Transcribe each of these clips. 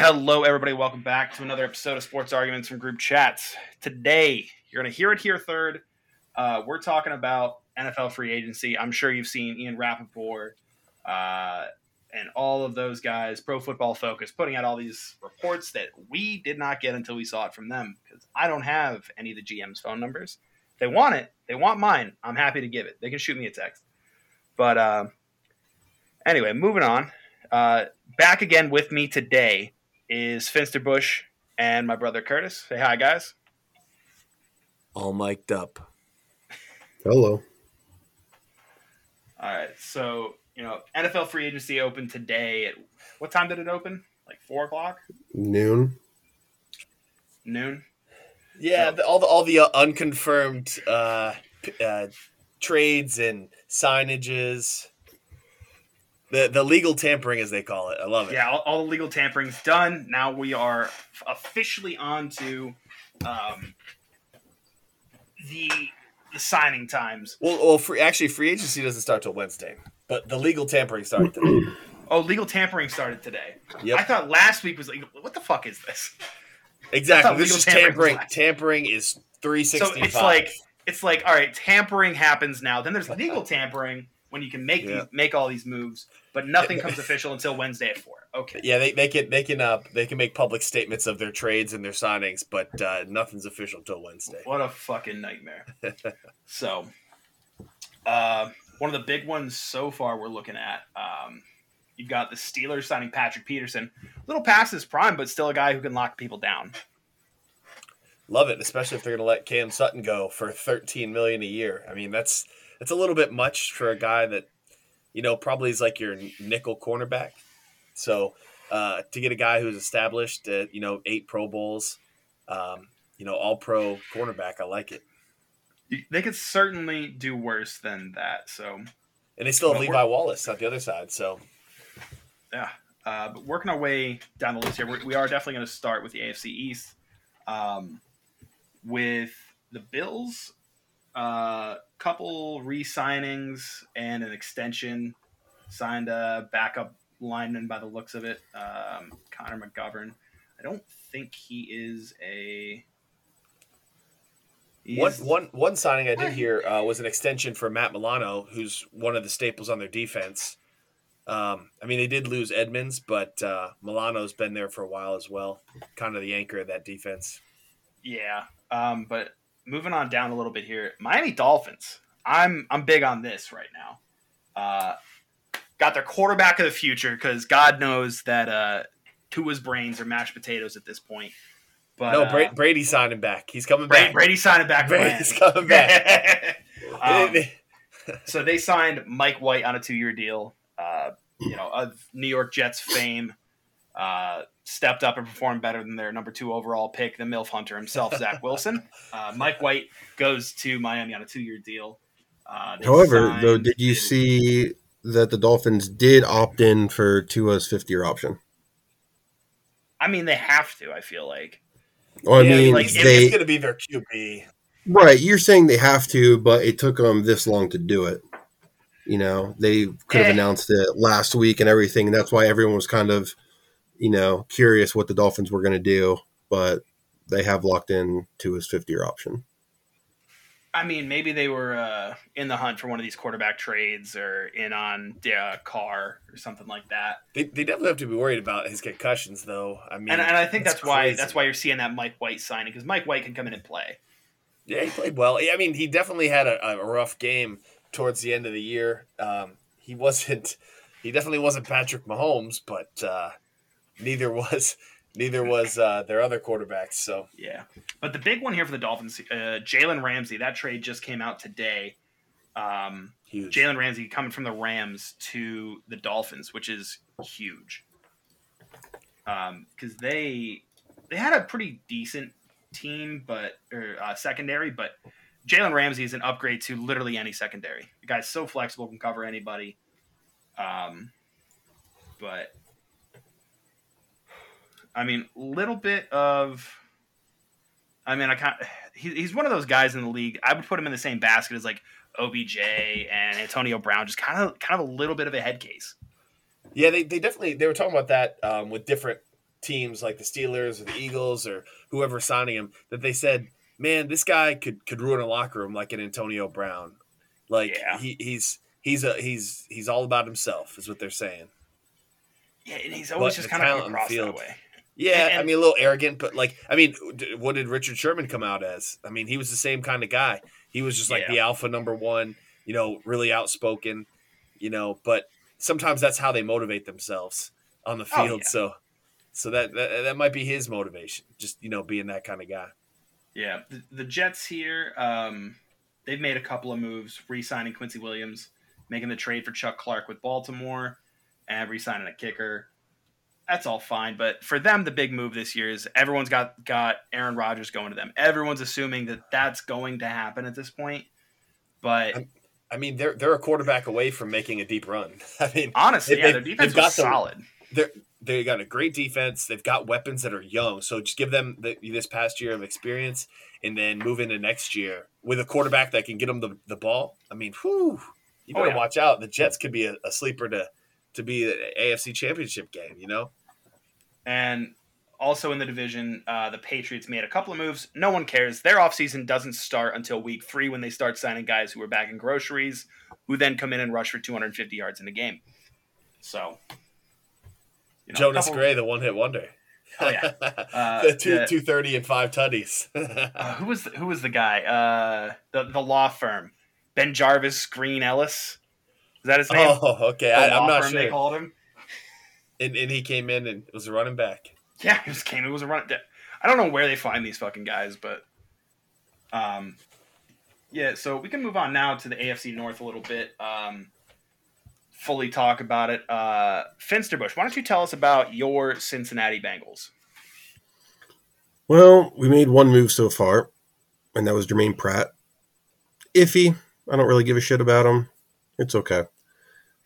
Hello, everybody. Welcome back to another episode of Sports Arguments from Group Chats. Today, you're going to hear it here third. Uh, we're talking about NFL free agency. I'm sure you've seen Ian Rapoport uh, and all of those guys, Pro Football Focus, putting out all these reports that we did not get until we saw it from them because I don't have any of the GM's phone numbers. If they want it, they want mine. I'm happy to give it. They can shoot me a text. But uh, anyway, moving on. Uh, back again with me today is Finster Bush and my brother Curtis. Say hi, guys. All mic'd up. Hello. All right. So, you know, NFL free agency opened today. At, what time did it open? Like four o'clock? Noon. Noon? Yeah, So- the, all the all the uh, unconfirmed uh, uh, trades and signages. The the legal tampering, as they call it. I love it. Yeah, all, all the legal tampering's done. Now we are officially on to um, the, the signing times. Well, well, free, actually, free agency doesn't start till Wednesday, but the legal tampering started today. Oh, legal tampering started today. I thought last week was like, what the fuck is this? exactly. This is tampering tampering. Tampering is three So it's like it's like all right, tampering happens now. Then there's legal tampering when you can make Yeah. these, make all these moves, but nothing comes official until Wednesday at four. Okay. yeah, they, they can they can uh, they can make public statements of their trades and their signings, but uh, nothing's official until Wednesday. What a fucking nightmare. so, uh, one of the big ones so far we're looking at. Um, you've got the Steelers signing Patrick Peterson, little past his prime, but still a guy who can lock people down. Love it, especially if they're going to let Cam Sutton go for thirteen million a year. I mean, that's that's a little bit much for a guy that you know probably is like your nickel cornerback. So uh, to get a guy who's established at you know eight Pro Bowls, um, you know All Pro cornerback, I like it. They could certainly do worse than that. So, And they still have Levi Wallace on the other side. So yeah. Uh, but working our way down the list here, we're, we are definitely going to start with the AFC East. Um, with the Bills, uh, couple re-signings and an extension. Signed a backup lineman by the looks of it, um, Connor McGovern. I don't think he is a. he one is- one one signing I did hear uh, was an extension for Matt Milano, who's one of the staples on their defense. Um, I mean, they did lose Edmunds, but uh, Milano's been there for a while as well, kind of the anchor of that defense. Yeah, um, but moving on down a little bit here, Miami Dolphins. I'm I'm big on this right now. Uh, got their quarterback of the future because God knows that uh, Tua's brains are mashed potatoes at this point. But no, uh, Bra- Brady signed him back. He's coming Brady, back. Brady signed it back. Brady's coming back. Um, so they signed Mike White on a two-year deal. Uh, you know, of New York Jets fame, uh, stepped up and performed better than their number two overall pick, the MILF Hunter himself, Zach Wilson. Uh, Mike White goes to Miami on a two-year deal. Uh, However, signed- though, did you see that the Dolphins did opt in for Tua's fifth year option? I mean, they have to. I feel like. Well, I Yeah, mean, like, they he's going to be their QB. right. You're saying they have to, but it took them this long to do it. You know, they could have Eh. announced it last week and everything, and that's why everyone was kind of, you know, curious what the Dolphins were going to do. But they have locked in to his fifth year option. I mean, maybe they were uh, in the hunt for one of these quarterback trades or in on uh, Carr or something like that. They, they definitely have to be worried about his concussions, though. I mean, and, and I think that's, why that's why you're seeing that Mike White signing because Mike White can come in and play. Yeah, he played well. I mean, he definitely had a, a rough game towards the end of the year. Um, he wasn't. He definitely wasn't Patrick Mahomes, but uh, neither was neither was uh, their other quarterbacks. So Yeah, but the big one here for the Dolphins, uh, Jalen Ramsey. That trade just came out today. Um, huge. Jalen Ramsey coming from the Rams to the Dolphins, which is huge. Because they they had a pretty decent team, but or uh, secondary, but Jalen Ramsey is an upgrade to literally any secondary. The guy's so flexible, can cover anybody. Um, but I mean, little bit of. I mean, I can't. He, he's one of those guys in the league. I would put him in the same basket as like OBJ and Antonio Brown. Just kind of, kind of a little bit of a head case. Yeah, they, they definitely they were talking about that um, with different teams like the Steelers or the Eagles or whoever signing him that they said, "Man, this guy could could ruin a locker room like an Antonio Brown." Like Yeah. he, he's he's a he's he's all about himself, is what they're saying. Yeah, and he's always But just kind of talent come the across that way. Yeah, And- I mean a little arrogant, but like I mean, what did Richard Sherman come out as? I mean, he was the same kind of guy. He was just like Yeah. the alpha number one, you know, really outspoken, you know. But sometimes that's how they motivate themselves on the Oh, field. yeah. So, so that, that that might be his motivation, just you know, being that kind of guy. Yeah, the, the Jets here, um, they've made a couple of moves, re-signing Quincy Williams, making the trade for Chuck Clark with Baltimore, and re-signing a kicker. That's all fine, but for them, the big move this year is everyone's got got Aaron Rodgers going to them. Everyone's assuming that that's going to happen at this point, but I'm- I mean, they're they're a quarterback away from making a deep run. I mean, honestly, they- yeah, their defense was got solid. they're they got a great defense. They've got weapons that are young, so just give them the, this past year of experience, and then move into next year with a quarterback that can get them the, the ball. I mean, whew, you Oh, better yeah. watch out. The Jets could be a, a sleeper to to be an AFC Championship game. You know, And also in the division, uh, the Patriots made a couple of moves. No one cares. Their offseason doesn't start until week three when they start signing guys who are back in groceries, who then come in and rush for 250 yards in a game. So, you know, Jonas couple- Gray, the one hit wonder. Oh, yeah. Uh, the two two thirty and five tutties. Uh, who was the, who was the guy? Uh, the the law firm, BenJarvus Green-Ellis. Is that his name? oh, okay. The I, law I'm not firm They called him. And, and he came in and was a running back. Yeah, he was came. It was a run. I don't know where they find these fucking guys, but um, yeah. So we can move on now to the AFC North a little bit. Um, fully talk about it. Uh, Finsterbush, why don't you tell us about your Cincinnati Bengals? Well, we made one move so far, and that was Germaine Pratt. Iffy. I don't really give a shit about him. It's okay.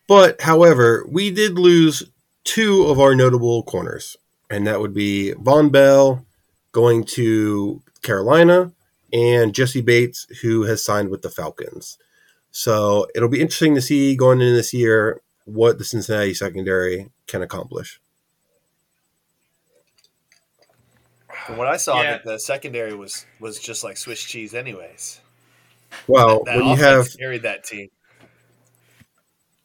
But, however, we did lose two of our notable corners, and that would be Vonn Bell going to Carolina and Jessie Bates, who has signed with the Falcons. So it'll be interesting to see going into this year what the Cincinnati secondary can accomplish. From what I saw, Yeah. that the secondary was was just like Swiss cheese, anyways. Well, That when you have carried that team.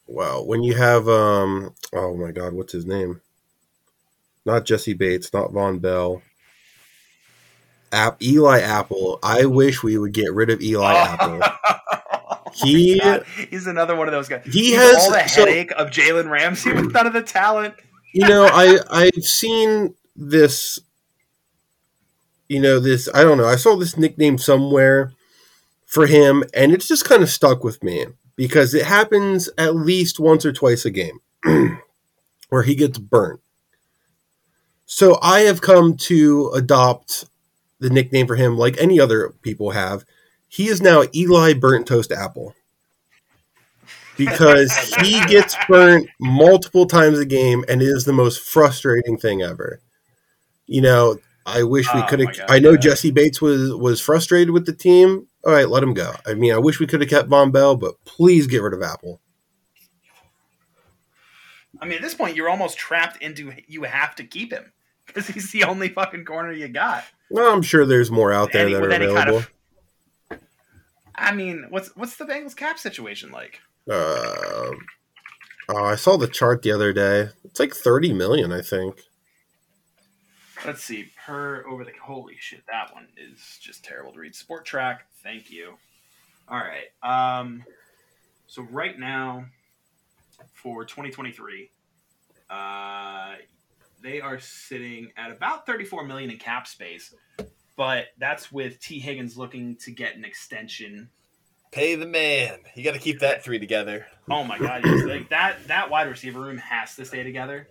Wow, when you have um oh my god, what's his name? Not Jessie Bates, not Vonn Bell. App Eli Apple. I wish we would get rid of Eli Apple. He- God, he's another one of those guys. He He's has- all the so- headache of Jalen Ramsey with none of the talent. You know, I I've seen this you know, this I don't know, I saw this nickname somewhere for him and it's just kind of stuck with me because it happens at least once or twice a game where he gets burnt. So I have come to adopt the nickname for him like any other people have. He is now Eli Burnt Toast Apple. Because he gets burnt multiple times a game and it is the most frustrating thing ever. You know, I wish we Oh could have I know. Jessie Bates was was frustrated with the team. All right, let him go. I mean, I wish we could have kept Vonn Bell, but please get rid of Apple. I mean, at this point, you're almost trapped into you have to keep him because he's the only fucking corner you got. Well, I'm sure there's more out there Any- that are available. kind of. I mean, what's what's the Bengals cap situation like? Uh, oh, I saw the chart the other day. It's like 30 million, I think. Let's see. Per over the holy shit, that one is just terrible to read. Spotrac. Thank you. All right. Um. So right now, for 2023, uh, they are sitting at about 34 million in cap space, but that's with Tee Higgins looking to get an extension. Pay the man. You got to keep that three together. Oh my god, yes. like that that wide receiver room has to stay together.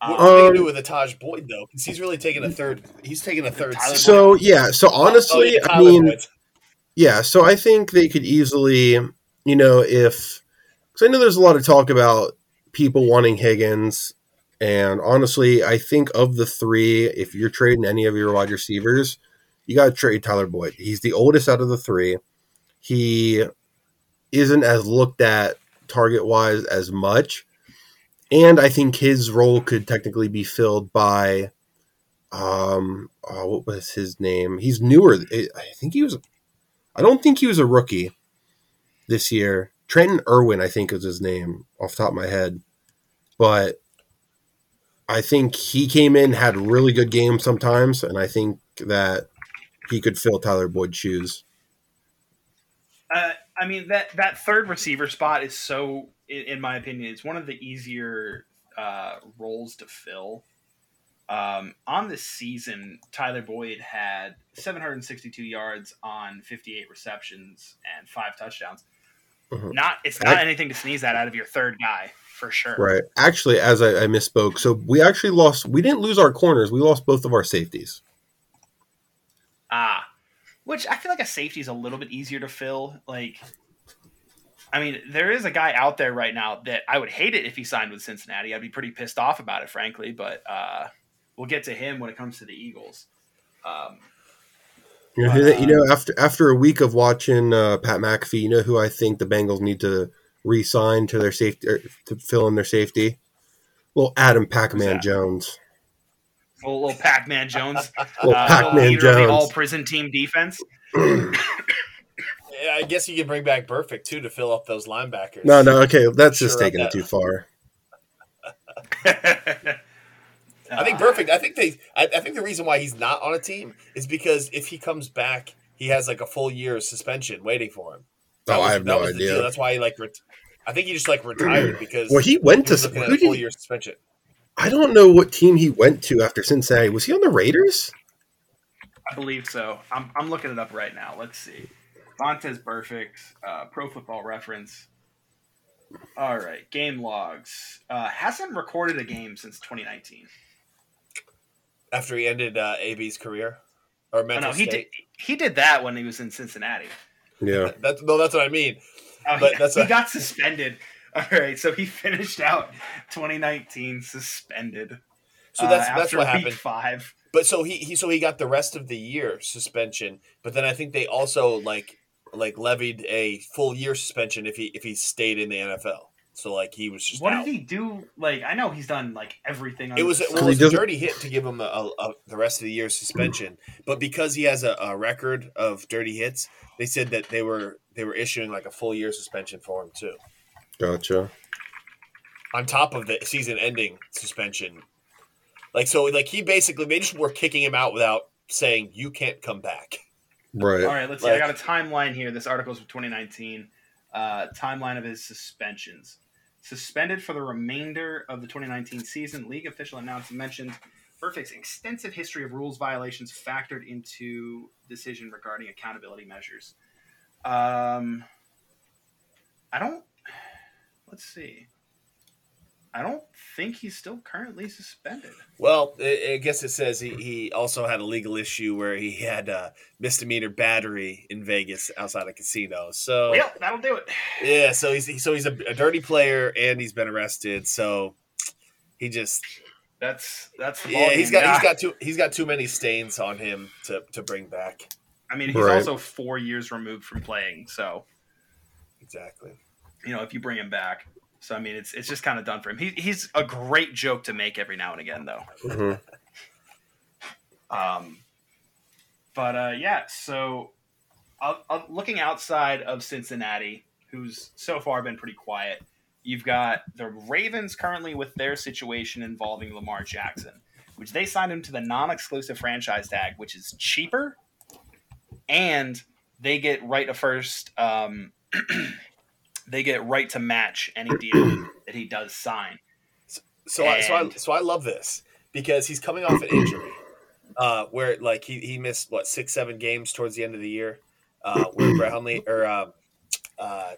What, Um, what are you Um, do with a Taj Boyd though? Because he's really taking a third. He's taking a third. Tyler. So, yeah, so Oh, honestly, yeah, I mean, Boyd. yeah, so I think they could easily, you know, if because I know there's a lot of talk about people wanting Higgins, and honestly, I think of the three, if you're trading any of your wide receivers, you got to trade Tyler Boyd. He's the oldest out of the three. He isn't as looked at target wise as much, and I think his role could technically be filled by Um, oh, what was his name? He's newer. I think he was. I don't think he was a rookie this year. Trenton Irwin, I think, is his name off top of my head. But I think he came in, had really good games sometimes, and I think that he could fill Tyler Boyd's shoes. Uh, I mean that that third receiver spot is so, in, my opinion, it's one of the easier uh, roles to fill. Um, on the season, Tyler Boyd had 762 yards on 58 receptions and five touchdowns. Mm-hmm. Not it's not I, anything to sneeze at out of your third guy for sure. Right. Actually, as I, I misspoke, so we actually lost. We didn't lose our corners. We lost both of our safeties. Ah, which I feel like a safety is a little bit easier to fill. Like, I mean, there is a guy out there right now that I would hate it if he signed with Cincinnati. I'd be pretty pissed off about it, frankly. But uh, we'll get to him when it comes to the Eagles. Um, you know, uh, you know, after after a week of watching uh, Pat McAfee, you know who I think the Bengals need to re-sign to their safety er, to fill in their safety. Well, Adam Pac-Man Jones. Little, little Pac-Man Jones. little uh, Pac-Man Jones. all prison team defense. yeah, I guess you can bring back Burfict too to fill up those linebackers. No, no, okay, that's sure just taking it too far. I think Burfict. I think they. I, I, think the reason why he's not on a team is because if he comes back, he has like a full year of suspension waiting for him. That oh, was, I have no idea. That's why he like. Ret- I think he just like retired because. Well, he went he to who full year suspension. I don't know what team he went to after Cincinnati. Was he on the Raiders? I believe so. I'm, I'm looking it up right now. Let's see. Vontaze Burfict, uh, Pro Football Reference. All right, game logs. Uh, hasn't recorded a game since 2019. After he ended uh, AB's career, or mental oh, no, he state? did. He did that when he was in Cincinnati. Yeah, that's no, that's what I mean. Oh, but that's he a, got suspended. All right, so he finished out 2019 suspended. So that's uh, that's what happened. Five. But so he, he so he got the rest of the year suspension. But then I think they also like like levied a full year suspension if he if he stayed in the NFL. So like he was just. What out. did he do? Like I know he's done like everything. it was well, it was a dirty hit to give him a, a, a, the rest of the year suspension, but because he has a, record of dirty hits, they said that they were they were issuing like a full year suspension for him too. Gotcha. On top of the season-ending suspension, like so, like he basically they just were kicking him out without saying you can't come back. Right. All right. Let's like, see. I got a timeline here. This article is from 2019. Uh, timeline of his suspensions. Suspended for the remainder of the 2019 season. League official announced mentioned Burfict's extensive history of rules violations factored into decision regarding accountability measures. Um, I don't. Let's see. I don't think he's still currently suspended. Well, I guess it says he, he also had a legal issue where he had a misdemeanor battery in Vegas outside a casino. So yeah, that'll do it. Yeah, so he's so he's a, a dirty player and he's been arrested. So he just that's that's yeah. He's got he's got too he's got too many stains on him to to bring back. I mean, he's right. also four years removed from playing, so exactly. You know, if you bring him back, so I mean, it's it's just kind of done for him. He, he's a great joke to make every now and again, though. Mm-hmm. um, but uh, yeah, so uh, uh, looking outside of Cincinnati, who's so far been pretty quiet, you've got the Ravens currently with their situation involving Lamar Jackson, which they signed him to the non-exclusive franchise tag, which is cheaper, and they get right a first. Um, they get right to match any deal that he does sign. So, so, and... I, so, I, so I love this because he's coming off an injury uh, where like he, he missed what six seven games towards the end of the year uh, with Brownlee or uh, uh,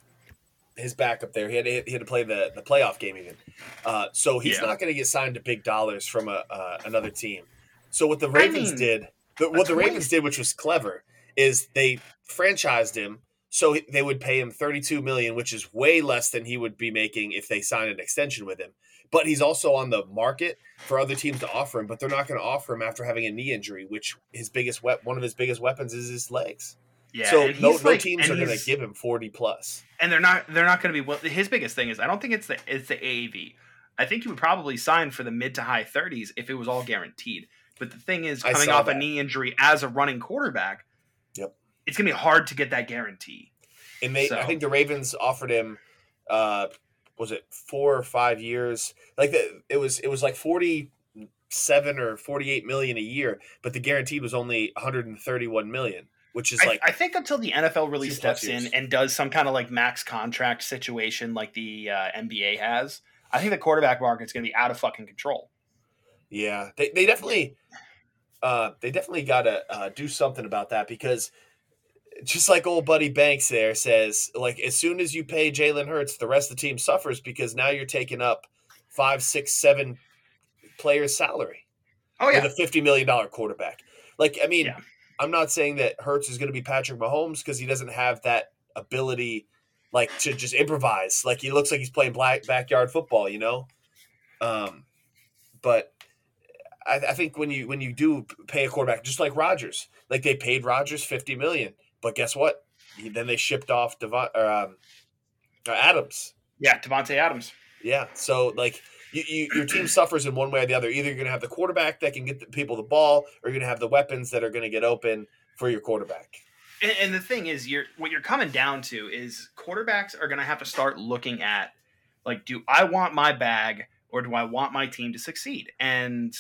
his backup there. He had to, he had to play the, the playoff game even. Uh, so he's yeah. not going to get signed to big dollars from a, uh, another team. So what the Ravens I mean, did, the, what the Ravens did, which was clever, is they franchised him so they would pay him 32 million, which is way less than he would be making if they sign an extension with him. But he's also on the market for other teams to offer him, but they're not going to offer him after having a knee injury, which his biggest we- one of his biggest weapons is his legs. Yeah, so no, like, no teams are going to give him 40 plus. And they're not they're not going to be well, his biggest thing is I don't think it's the it's the AAV. I think he would probably sign for the mid to high 30s if it was all guaranteed. But the thing is, coming off that. a knee injury as a running quarterback. It's gonna be hard to get that guarantee. And they, I think the Ravens offered him, uh, was it four or five years? Like the, it was, it was like forty seven or forty eight million a year, but the guaranteed was only one hundred and thirty one million, which is I, like I think until the NFL really steps in and does some kind of like max contract situation like the uh, NBA has, I think the quarterback market's gonna be out of fucking control. Yeah, they, they definitely, uh, they definitely got to uh, do something about that because just like old buddy Banks there says, like as soon as you pay Jalen Hurts, the rest of the team suffers because now you're taking up five, six, seven players' salary Oh yeah, with a fifty million dollar quarterback. Like, I mean, Yeah. I'm not saying that Hurts is going to be Patrick Mahomes because he doesn't have that ability, like to just improvise. Like he looks like he's playing black backyard football, you know. Um, but I, I think when you when you do pay a quarterback, just like Rodgers, like they paid Rodgers fifty million, but guess what? He- Then they shipped off Devon, or, um, uh, Adams. yeah, Davante Adams. Yeah. So like you, you, your team suffers in one way or the other. Either you're going to have the quarterback that can get the people the ball, or you're going to have the weapons that are going to get open for your quarterback. And, and the thing is, you're what you're coming down to is quarterbacks are going to have to start looking at like, do I want my bag or do I want my team to succeed? And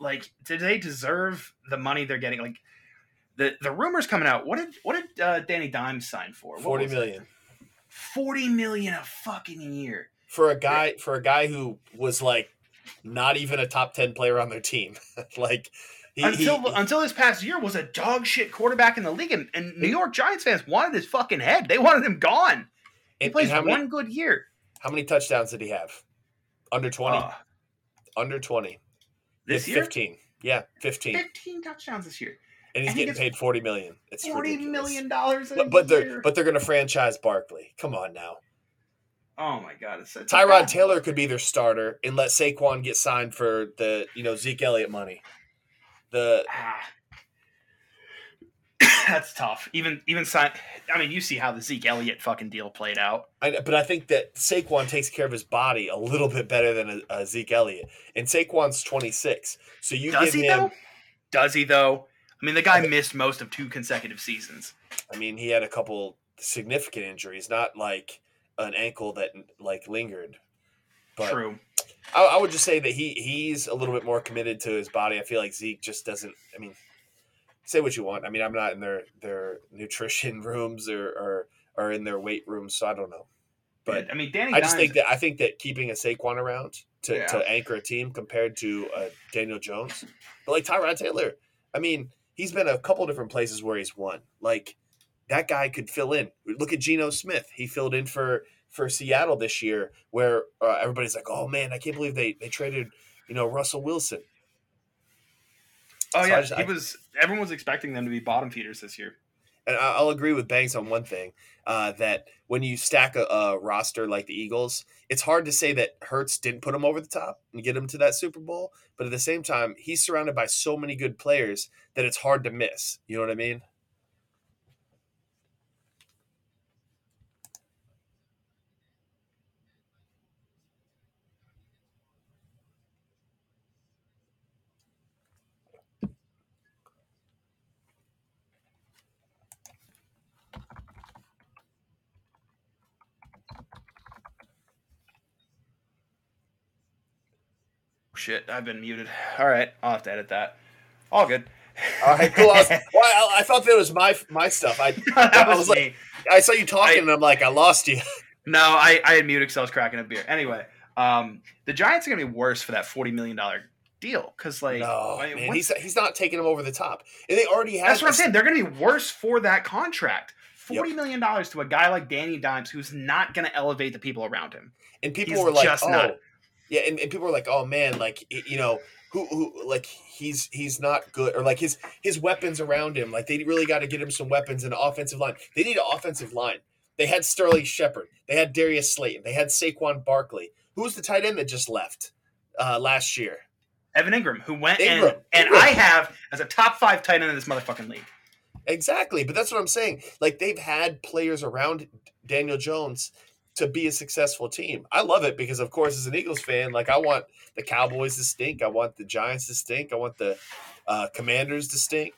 like, do they deserve the money they're getting? Like, the the rumors coming out. What did what did uh, Danny Dimes sign for? What Forty million. was it? million Forty million a fucking year. for a guy for a guy who was like not even a top ten player on their team. like he, until he- until this past year was a dog shit quarterback in the league, and, and New York Giants fans wanted his fucking head. They wanted him gone. He and- plays and one many good year. how many touchdowns did he have? Under twenty. Uh, Under twenty. This year, Fifteen. Yeah, fifteen. 15 touchdowns this year. And he's getting paid forty million. It's Forty million dollars a But, but they're year. but they're going to franchise Barkley. Come on now. oh my god, it's Tyrod Taylor could be their starter and let Saquon get signed for the you know Zeke Elliott money. The Ah. That's tough. Even even sign. I mean, you see how the Zeke Elliott fucking deal played out. I, but I think that Saquon takes care of his body a little bit better than a, a Zeke Elliott, and Saquon's twenty six. So you Does give he him. though? Does he though? I mean, the guy missed most of two consecutive seasons. I mean, he had a couple significant injuries, not like an ankle that like lingered. But True. I, I would just say that he he's a little bit more committed to his body. I feel like Zeke just doesn't. I mean, say what you want. I mean, I'm not in their their nutrition rooms or or, or in their weight rooms, so I don't know. But I mean, Danny. I just Dimes- think that I think that keeping a Saquon around to, Yeah. to anchor a team compared to uh, Daniel Jones, but like Tyrod Taylor, I mean, he's been a couple different places where he's won. Like that guy could fill in. Look at Geno Smith; he filled in for for Seattle this year, where uh, everybody's like, "Oh man, I can't believe they they traded you know Russell Wilson." Oh So yeah, just- he I- was. Everyone was expecting them to be bottom feeders this year. And I'll agree with Banks on one thing uh, that when you stack a, a roster like the Eagles, it's hard to say that Hurts didn't put him over the top and get him to that Super Bowl. But at the same time, he's surrounded by so many good players that it's hard to miss. You know what I mean? Shit, I've been muted. All right, I'll have to edit that. All good. All right, cool. I, was, well, I, I thought that was my my stuff. I that I was, was like- I saw you talking, I- and I'm like, I lost you. No, I, I had muted because I was cracking a beer. Anyway, um, the Giants are gonna be worse for that forty million dollar deal because like, no, wait, man, he's he's not taking him over the top, and they already have. that's what I'm saying. They're gonna be worse for that contract. Yep. Forty million dollars to a guy like Danny Dimes, who's not gonna elevate the people around him. and people He's were like, just "Oh, not. Yeah," and, and people are like, "Oh man, like you know, who who like he's he's not good, or like his his weapons around him, like they really got to get him some weapons and an offensive line. They need an offensive line. They had Sterling Shepard, they had Darius Slayton, they had Saquon Barkley. Who was the tight end that just left uh, last year? Evan Engram, who went Engram, and and Engram. I have as a top five tight end in this motherfucking league. Exactly, but that's what I'm saying. Like they've had players around Daniel Jones, to be a successful team. I love it because, of course, as an Eagles fan, like I want the Cowboys to stink. I want the Giants to stink. I want the uh, Commanders to stink.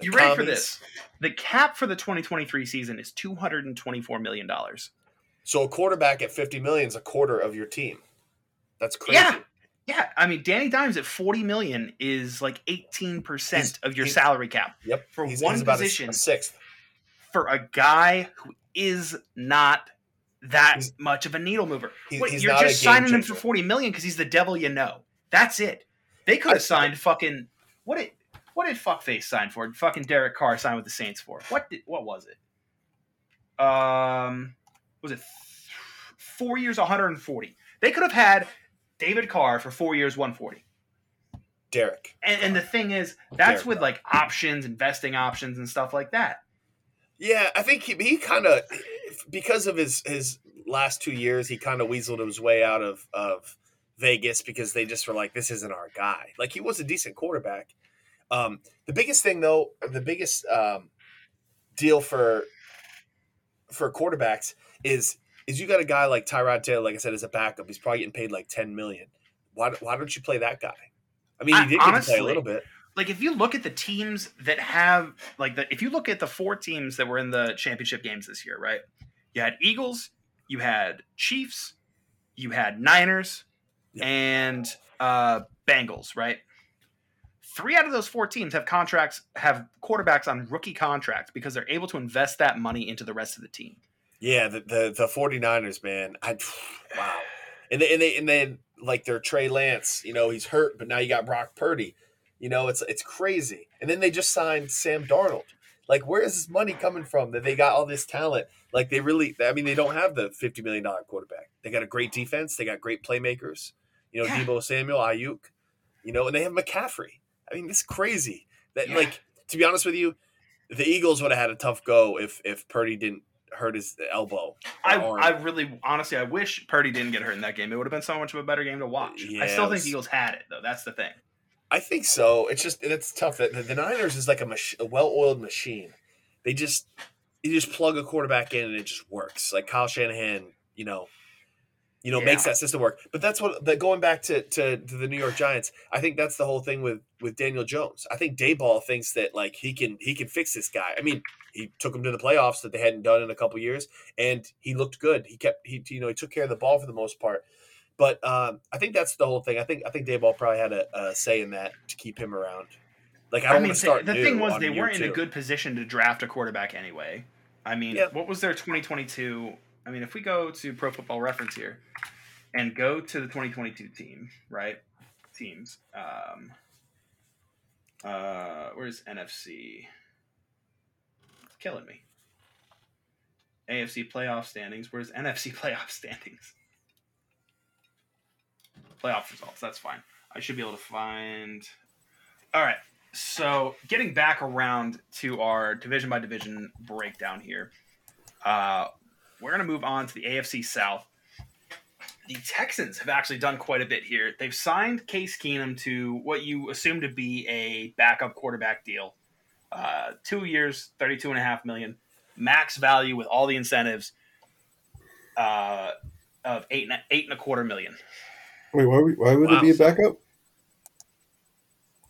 You ready for this? The cap for the 2023 season is 224 million dollars. So a quarterback at 50 million is a quarter of your team. That's crazy. Yeah. Yeah, I mean Danny Dimes at 40 million is like 18% he's, of your salary cap. Yep. For he's, one he's position. A, a sixth. For a guy who is not that he's, much of a needle mover. Wait, you're just signing changer. him for 40 million because he's the devil you know. That's it. They could have signed fucking what did what did fuckface sign for? Fucking Derek Carr signed with the Saints for. What did what was it? Um was it four years 140? They could have had David Carr for four years 140. Derek. And, and the thing is, that's Derek with like options, investing options, and stuff like that. Yeah, I think he, he kind of because of his his last two years, he kind of weaseled his way out of of Vegas because they just were like, this isn't our guy. Like he was a decent quarterback. Um, the biggest thing though, the biggest um, deal for for quarterbacks is is you got a guy like Tyrod Taylor, like I said, as a backup. He's probably getting paid like ten million. Why why don't you play that guy? I mean, he did honestly, play a little bit. Like if you look at the teams that have like the if you look at the four teams that were in the championship games this year, right? You had Eagles, you had Chiefs, you had Niners, and uh, Bengals, right? Three out of those four teams have contracts, have quarterbacks on rookie contracts because they're able to invest that money into the rest of the team. Yeah, the the, the 49ers, man. I, wow. And they, and they and then like their Trey Lance, you know, he's hurt, but now you got Brock Purdy. You know, it's it's crazy. And then they just signed Sam Darnold. Like, where is this money coming from that they got all this talent? Like, they really, I mean, they don't have the $50 million quarterback. They got a great defense. They got great playmakers. You know, yeah. Deebo Samuel, Aiyuk, you know, and they have McCaffrey. I mean, it's crazy. That yeah. like to be honest with you, the Eagles would have had a tough go if if Purdy didn't hurt his elbow. I arm. I really honestly I wish Purdy didn't get hurt in that game. It would have been so much of a better game to watch. Yeah, I still think Eagles had it though. That's the thing. I think so. It's just it's tough. The, the Niners is like a, mach- a well-oiled machine. They just you just plug a quarterback in and it just works. Like Kyle Shanahan, you know, you know, yeah. makes that system work. But that's what that going back to, to, to the New York Giants. I think that's the whole thing with with Daniel Jones. I think Daboll thinks that like he can he can fix this guy. I mean, he took him to the playoffs that they hadn't done in a couple years, and he looked good. He kept he you know he took care of the ball for the most part. But um, I think that's the whole thing. I think I think Daboll probably had a, a say in that to keep him around. Like I don't I mean, want to start. The thing was they weren't in a good position to draft a quarterback anyway. I mean, yeah. what was their 2022? I mean, if we go to Pro Football Reference here, and go to the 2022 team, right? Teams. Um, uh, where's NFC? It's killing me. AFC playoff standings. Where's NFC playoff standings? Playoff results. That's fine. I should be able to find. All right. So getting back around to our division by division breakdown here, uh, we're going to move on to the AFC South the Texans have actually done quite a bit here. They've signed Case Keenum to what you assume to be a backup quarterback deal. Uh, two years, thirty-two and a half million, max value with all the incentives uh, of eight and, eight and a quarter million. Wait, why, why would wow. it be a backup?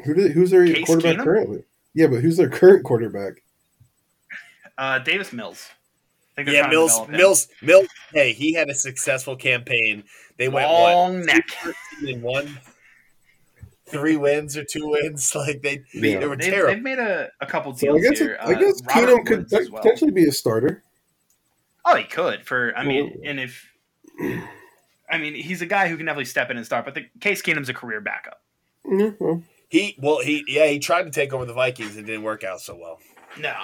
Who did, who's their Case quarterback Keenum? currently? Yeah, but who's their current quarterback? Uh, Davis Mills yeah, Mills, Mills, Mills. Hey, he had a successful campaign. They went long what, neck in one, three wins or two wins. Like they, yeah. they were they've, terrible. They've made a, a couple deals so I guess here. I guess uh, Keenum could well. potentially be a starter. Oh, he could. For I mean, and if I mean, he's a guy who can definitely step in and start. But the Case Keenum's a career backup. Mm-hmm. He well, he yeah, he tried to take over the Vikings. It didn't work out so well. No.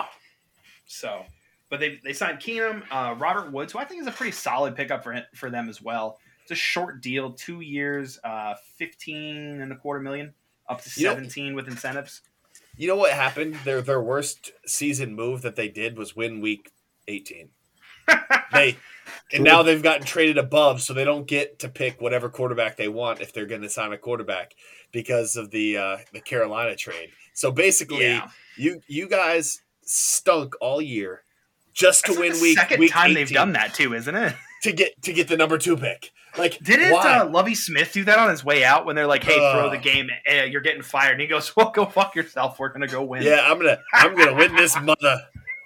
So but they they signed Keenum, uh, Robert Woods, who I think is a pretty solid pickup for for them as well. It's a short deal, two years, uh, fifteen and a quarter million, up to seventeen know, with incentives. You know what happened? Their their worst season move that they did was win week eighteen. They and now they've gotten traded above, so they don't get to pick whatever quarterback they want if they're going to sign a quarterback because of the uh, the Carolina trade. So basically, yeah. you you guys stunk all year just to win like week. Second week time 18. they've done that too, isn't it? to get to get the number two pick. Like, Didn't uh, Lovie Smith do that on his way out when they're like, "Hey, throw the game. Eh, you're getting fired," and he goes, "Well, go fuck yourself. We're gonna go win." yeah, I'm gonna I'm gonna win this mother.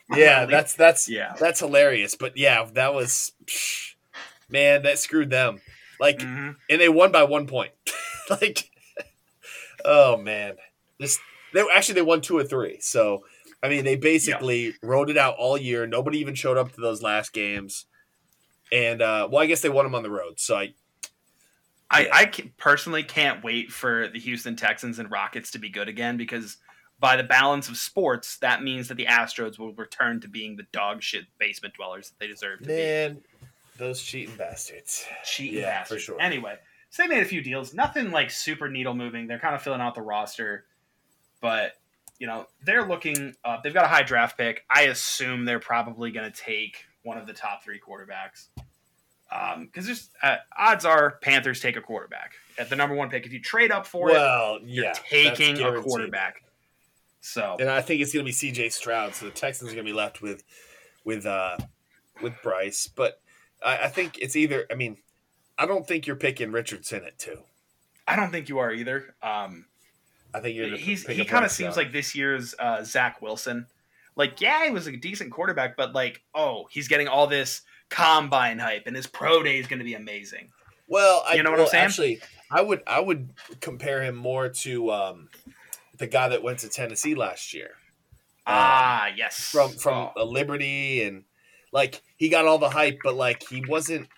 Yeah, that's that's yeah. that's hilarious. But yeah, that was psh, man, that screwed them. Like, Mhm. and they won by one point. like, oh man, this they actually they won two or three. So I mean, they basically rode it out all year. Nobody even showed up to those last games. And uh, well, I guess they won them on the road. So I I, I personally can't wait for the Houston Texans and Rockets to be good again because by the balance of sports, that means that the Astros will return to being the dog shit basement dwellers that they deserve to man, those cheating bastards. Cheating yeah, bastards. for sure. Anyway, so they made a few deals. Nothing like super needle moving. They're kind of filling out the roster, but you know they're looking. Uh, they've got a high draft pick. I assume they're probably going to take one of the top three quarterbacks. Because there's uh, odds are Panthers take a quarterback at the number one pick. If you trade up for it, Well, you're yeah, taking a quarterback. So and I think it's going to be C.J. Stroud. So the Texans are going to be left with with uh with Bryce. But I, I think it's either. I mean, I don't think you're picking Richardson at two. I don't think you are either. Um, I think you're. he's he kind of seems like this year's uh, Zach Wilson. Like, yeah, he was a decent quarterback, but like, oh, he's getting all this combine hype, and his pro day is going to be amazing. Well, You know what well, I'm saying? Actually, I would I would compare him more to um, the guy that went to Tennessee last year. Um, ah, yes, from from Oh. Liberty and like he got all the hype, but like he wasn't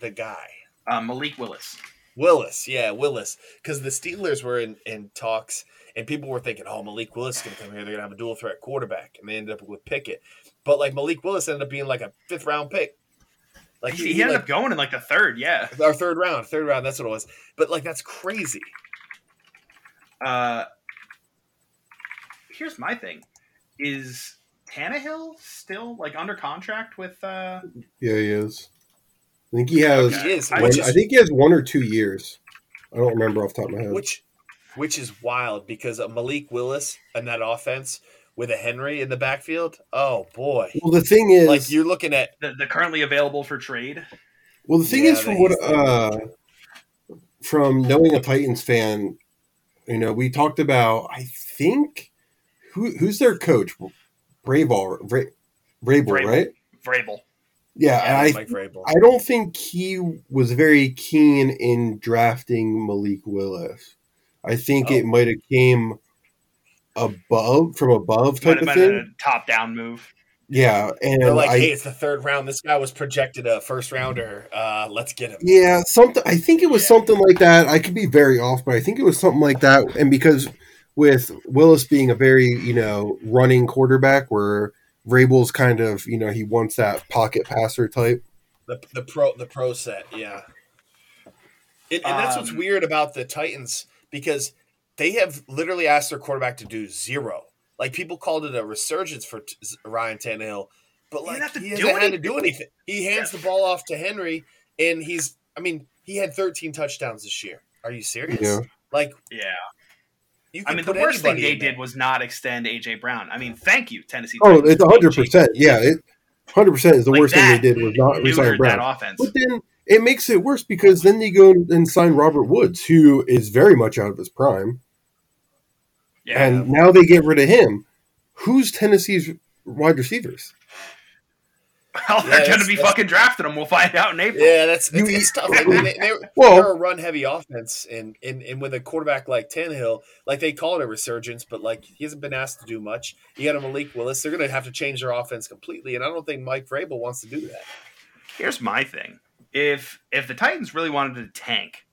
the guy. Uh, Malik Willis. Willis, yeah, Willis, because the Steelers were in, in talks, and people were thinking, "Oh, Malik Willis is going to come here. They're going to have a dual threat quarterback," and they ended up with Pickett. But like Malik Willis ended up being like a fifth round pick. Like he, he ended like, up going in like the third. Yeah. our third round, third round. That's what it was. But like that's crazy. Uh, here's my thing: is Tannehill still like under contract with? uh Yeah, he is. I think he has. Okay. He is, I One, which I think he has one or two years. I don't remember off the top of my head. which which is wild because of Malik Willis and that offense with a Henry in the backfield. Oh boy. well, the thing is, Like you're looking at The, the currently available for trade. well, the thing Yeah, is, from what uh, from knowing a Titans fan, you know, we talked about. I think who who's their coach, Brable, Bra- Vrabel, Vrabel. right? Vrabel. Yeah, yeah, I Mike Vrabel. I don't think he was very keen in drafting Malik Willis. I think Oh. it might have came above from above Might type have of been thing. a top down move. Yeah, and They're like, I, hey, it's the third round. This guy was projected a first rounder. Uh, let's get him. yeah, something. I think it was Yeah. something like that. I could be very off, but I think it was something like that. And because with Willis being a very you know running quarterback, where Rabel's kind of you know he wants that pocket passer type. The the pro the pro set, yeah. And, and that's what's Um, weird about the Titans because they have literally asked their quarterback to do zero. Like people called it a resurgence for t- Ryan Tannehill, but He like didn't have to he do hasn't had to anything. do anything. He hands Yeah. the ball off to Henry, and he's. I mean, he had 13 touchdowns this year. Are you serious? Yeah. Like Yeah. you I mean, the worst thing they did was not extend AJ Brown. I mean, thank you, Tennessee. Oh, Titans, it's for hundred percent. Yeah, it hundred percent is the Like worst thing they did was not cheap. resign Neutered Brown. that offense. But then it makes it worse because then they go and sign Robert Woods, who is very much out of his prime, Yeah. and now they get rid of him. Who's Tennessee's wide receivers? well, Yeah, they're going to be fucking drafting them. We'll find out in April. Yeah, that's it's, You- it's tough. I they, they're, Well- they're a run heavy offense, and, and and with a quarterback like Tannehill, like they call it a resurgence, but like he hasn't been asked to do much. You got a Malik Willis; they're going to have to change their offense completely, and I don't think Mike Vrabel wants to do that. Here's my thing: if if the Titans really wanted to tank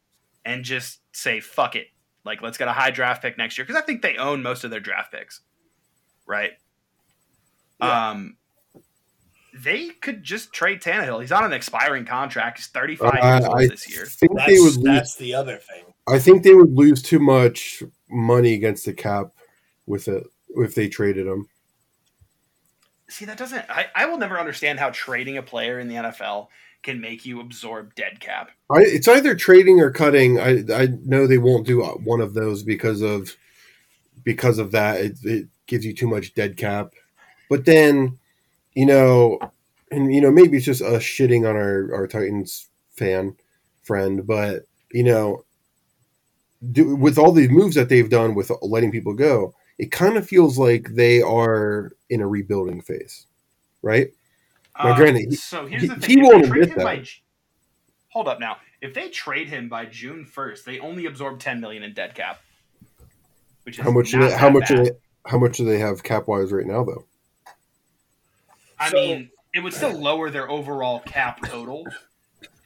and just say fuck it, like let's get a high draft pick next year, because I think they own most of their draft picks, right? Yeah. Um, they could just trade Tannehill. He's on an expiring contract. He's 35 I, years old I this year. think That's, they would lose. that's the other thing. I think they would lose too much money against the cap with it if they traded him. See, that doesn't. I, I will never understand how trading a player in the NFL can make you absorb dead cap. I, it's either trading or cutting. I I know they won't do uh, one of those because of because of that. It, it gives you too much dead cap. But then, you know, and you know maybe it's just us shitting on our our Titans fan friend, but you know, do, with all these moves that they've done with letting people go, it kind of feels like they are in a rebuilding phase, right? Now, Um, granted, he- so here's he- the he thing: if won't they trade admit him by, hold up now. If they trade him by June first, they only absorb ten million in dead cap. Which is How much? Do they, how much? They, how much do they have cap wise right now, though? I So- mean, it would still lower their overall cap total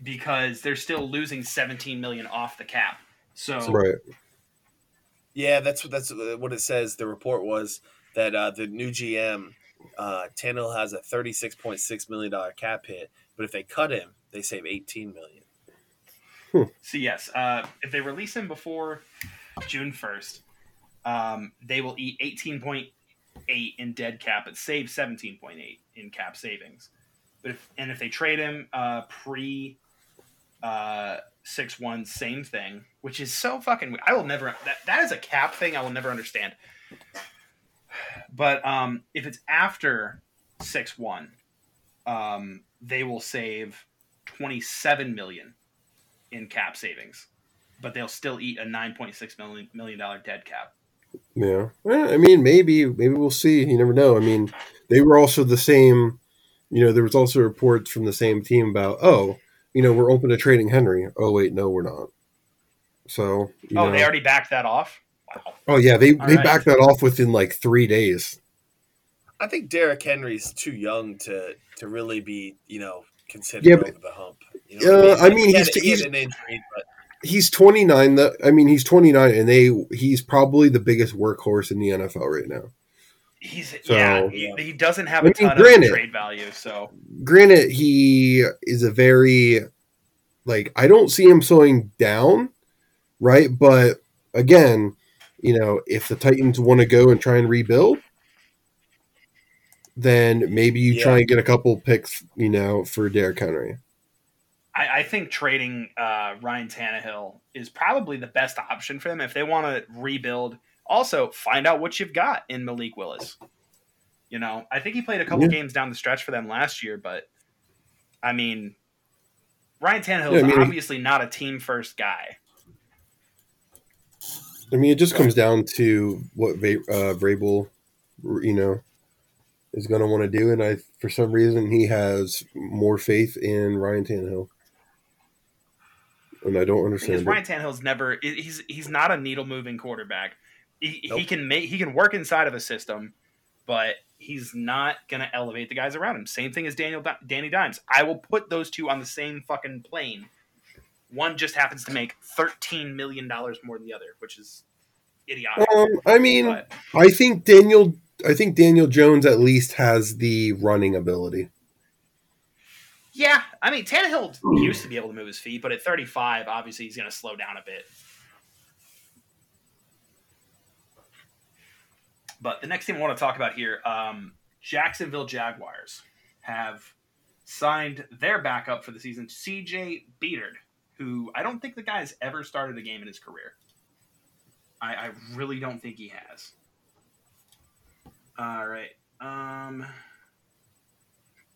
because they're still losing 17 million off the cap. So Right. Yeah, that's what that's what it says. The report was that uh, the new GM uh, Tannehill has a thirty six point six million dollar cap hit, but if they cut him, they save eighteen million. So yes, uh, if they release him before June first, um, they will eat eighteen point eight in dead cap, but save seventeen point eight in cap savings. But if, and if they trade him uh, pre uh, six one, same thing, which is so fucking. I will never. That that is a cap thing. I will never understand. But um, if it's after six one, um, they will save twenty seven million in cap savings, but they'll still eat a nine point six million million dollar dead cap. Yeah. Well, I mean, maybe, maybe we'll see. You never know. I mean, they were also the same. You know, there was also reports from the same team about, oh, you know, we're open to trading Henry. Oh wait, no, we're not. So, you oh, know, they already backed that off. Wow. oh yeah, they All they right. backed that off within like three days. I think Derrick Henry's too young to to really be you know considered Yeah, but- over the hump. You know what Uh, I mean, he had, he's- he he's- an injury, but He's 29. The I mean, he's 29, and they he's probably the biggest workhorse in the NFL right now. He's So- yeah, he, he doesn't have I a mean, ton granted- of trade value. So granted he is a very like i don't see him slowing down right but again you know if the titans want to go and try and rebuild then maybe you try and get a couple picks you know for Derrick henry I, I think trading uh, Ryan Tannehill is probably the best option for them if they want to rebuild. Also, find out what you've got in Malik Willis. You know, I think he played a couple Yeah. games down the stretch for them last year, but I mean, Ryan Tannehill Yeah, is I mean- obviously not a team first guy. I mean it just comes down to what Va- uh, Vrabel, you know is going to want to do and i for some reason he has more faith in ryan Tannehill. and i don't Because understand it. Ryan Tannehill's never he's he's not a needle moving quarterback. He, he can make he can work inside of a system, but he's not gonna elevate the guys around him. Same thing as Daniel Danny Dimes. I will put those two on the same fucking plane. One just happens to make thirteen million dollars more than the other, which is idiotic. um i mean But I think Daniel. I think Daniel Jones at least has the running ability. yeah, I mean Tannehill used to be able to move his feet, but at thirty five, obviously he's gonna slow down a bit. But the next thing I want to talk about here, um, Jacksonville Jaguars have signed their backup for the season, CJ Beathard, who I don't think the guy has ever started a game in his career. I, I really don't think he has. All right. Um,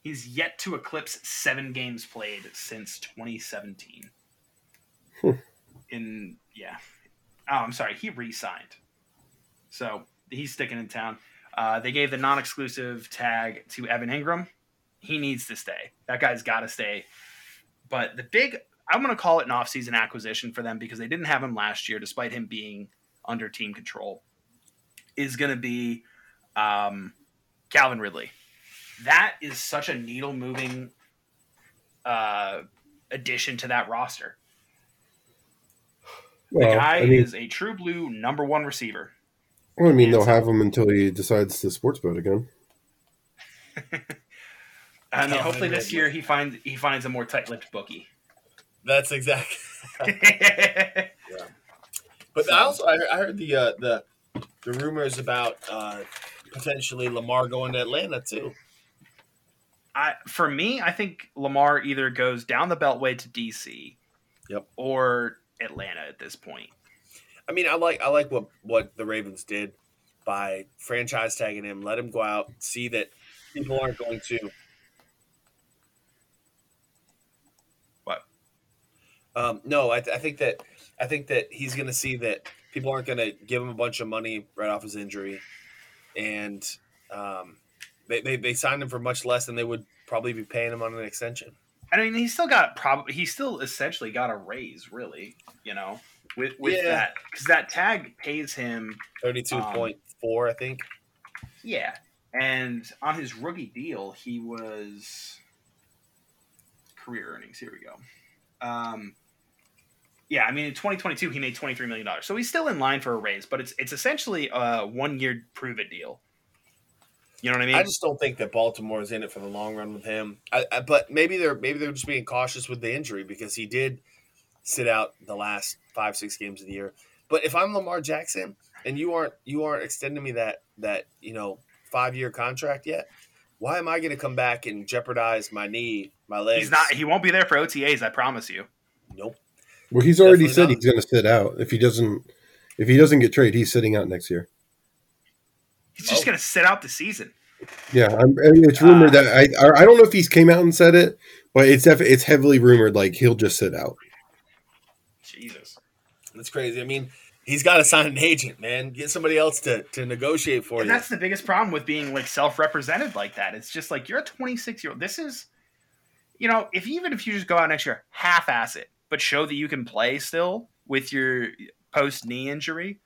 he's yet to eclipse seven games played since 2017. Hmm. In yeah, oh, I'm sorry, he re-signed, so he's sticking in town. Uh, they gave the non-exclusive tag to Evan Engram. He needs to stay. That guy's got to stay. But the big, I'm going to call it an off-season acquisition for them because they didn't have him last year, despite him being under team control. Is going to be um, Calvin Ridley. That is such a needle moving uh, addition to that roster. The Well, guy I mean, is a true blue number one receiver. well, I mean, they'll and have him until he decides to sports boat again. I mean, hopefully this year he finds he finds a more tight-lipped bookie. That's exactly. I But So- I also I heard, I heard the uh, the the rumors about uh, potentially Lamar going to Atlanta too. I for me, I think Lamar either goes down the Beltway to DC, Yep. or Atlanta at this point. I mean, I like I like what what the Ravens did by franchise tagging him, let him go out, see that people aren't going to Um, no, I, I think that I think that he's going to see that people aren't going to give him a bunch of money right off his injury, and um, they, they they signed him for much less than they would probably be paying him on an extension. I mean, he still got probably he still essentially got a raise, really. You know, with with Yeah. that because that tag pays him. Thirty-two point four, I think. Yeah, and on his rookie deal, he was career earnings. Here we go. Um, yeah, I mean, in 2022, he made 23 million dollars, so he's still in line for a raise. But it's it's essentially a one year prove it deal. You know what I mean? I just don't think that Baltimore is in it for the long run with him. I, I, but maybe they're maybe they're just being cautious with the injury because he did sit out the last five six games of the year. But if I'm Lamar Jackson and you aren't you aren't extending me that that you know five year contract yet, why am I going to come back and jeopardize my knee, my legs? he's not. He won't be there for OTAs. I promise you. Nope. Well, he's already Definitely said not. he's going to sit out if he doesn't. If he doesn't get traded, he's sitting out next year. He's just Oh. going to sit out the season. Yeah, I'm, I mean, it's rumored Ah. that I I don't know if he's came out and said it, but it's def- it's heavily rumored like he'll just sit out. Jesus. That's crazy. I mean, he's got to sign an agent, man. Get somebody else to to negotiate for And you. that's the biggest problem with being like self-represented like that. It's just like you're a 26 year old. This is, you know, if even if you just go out next year, half-ass it, but show that you can play still with your post knee injury,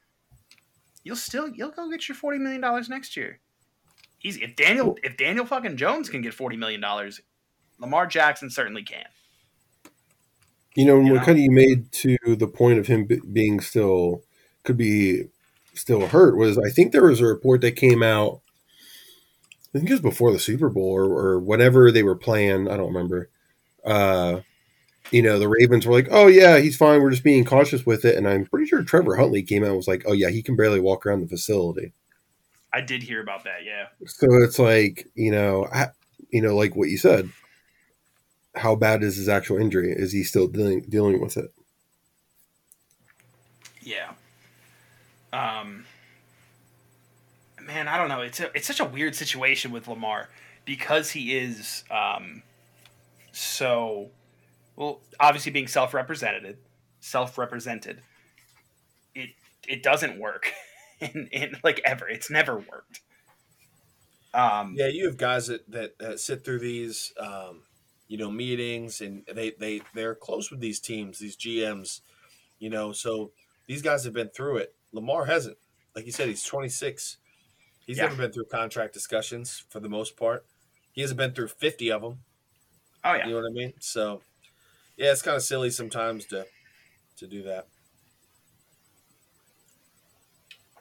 you'll still you'll go get your 40 million dollars next year. Easy. If Daniel if Daniel fucking Jones can get 40 million dollars, Lamar Jackson certainly can. You know, what kind of you made to the point of him be- being still could be still hurt was I think there was a report that came out. I think it was before the Super Bowl or, or whenever they were playing. I don't remember. Uh, you know, the Ravens were like, "Oh yeah, he's fine. We're just being cautious with it." And I'm pretty sure Trevor Huntley came out and was like, "Oh yeah, he can barely walk around the facility." I did hear about that. Yeah. So it's like you know, I, you know, like what you said. How bad is his actual injury? Is he still dealing dealing with it? Yeah. Um man, I don't know. It's a, it's such a weird situation with Lamar because he is um so well obviously being self-represented, self-represented. It it doesn't work in, in like ever. It's never worked. Um Yeah, you have guys that that, that sit through these, um, you know, meetings, and they they they're close with these teams, these GMs, you know. So these guys have been through it. Lamar hasn't. Like you said, he's 26. He's Yeah. never been through contract discussions for the most part. He hasn't been through 50 of them. oh yeah. You know what I mean? So, yeah, it's kind of silly sometimes to to do that.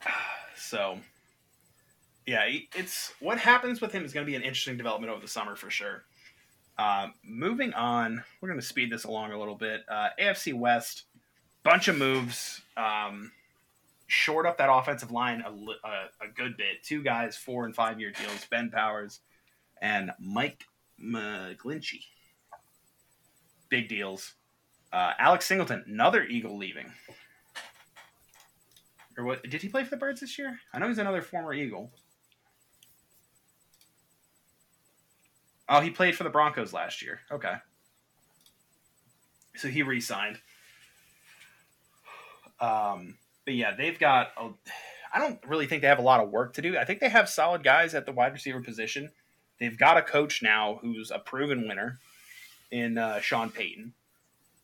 So, yeah, it's what happens with him is going to be an interesting development over the summer for sure. Uh, moving on, we're going to speed this along a little bit. Uh, AFC West, bunch of moves, um, short up that offensive line a, a, a good bit. Two guys, four and five year deals: Ben Powers and Mike McGlinchey. Big deals. Uh, Alex Singleton, another Eagle leaving. Or what? Did he play for the Birds this year? I know he's another former Eagle. Oh, he played for the Broncos last year. Okay. So he re-signed. Um, but yeah, they've got. A, I don't really think they have a lot of work to do. I think they have solid guys at the wide receiver position. They've got a coach now who's a proven winner in uh, Sean Payton.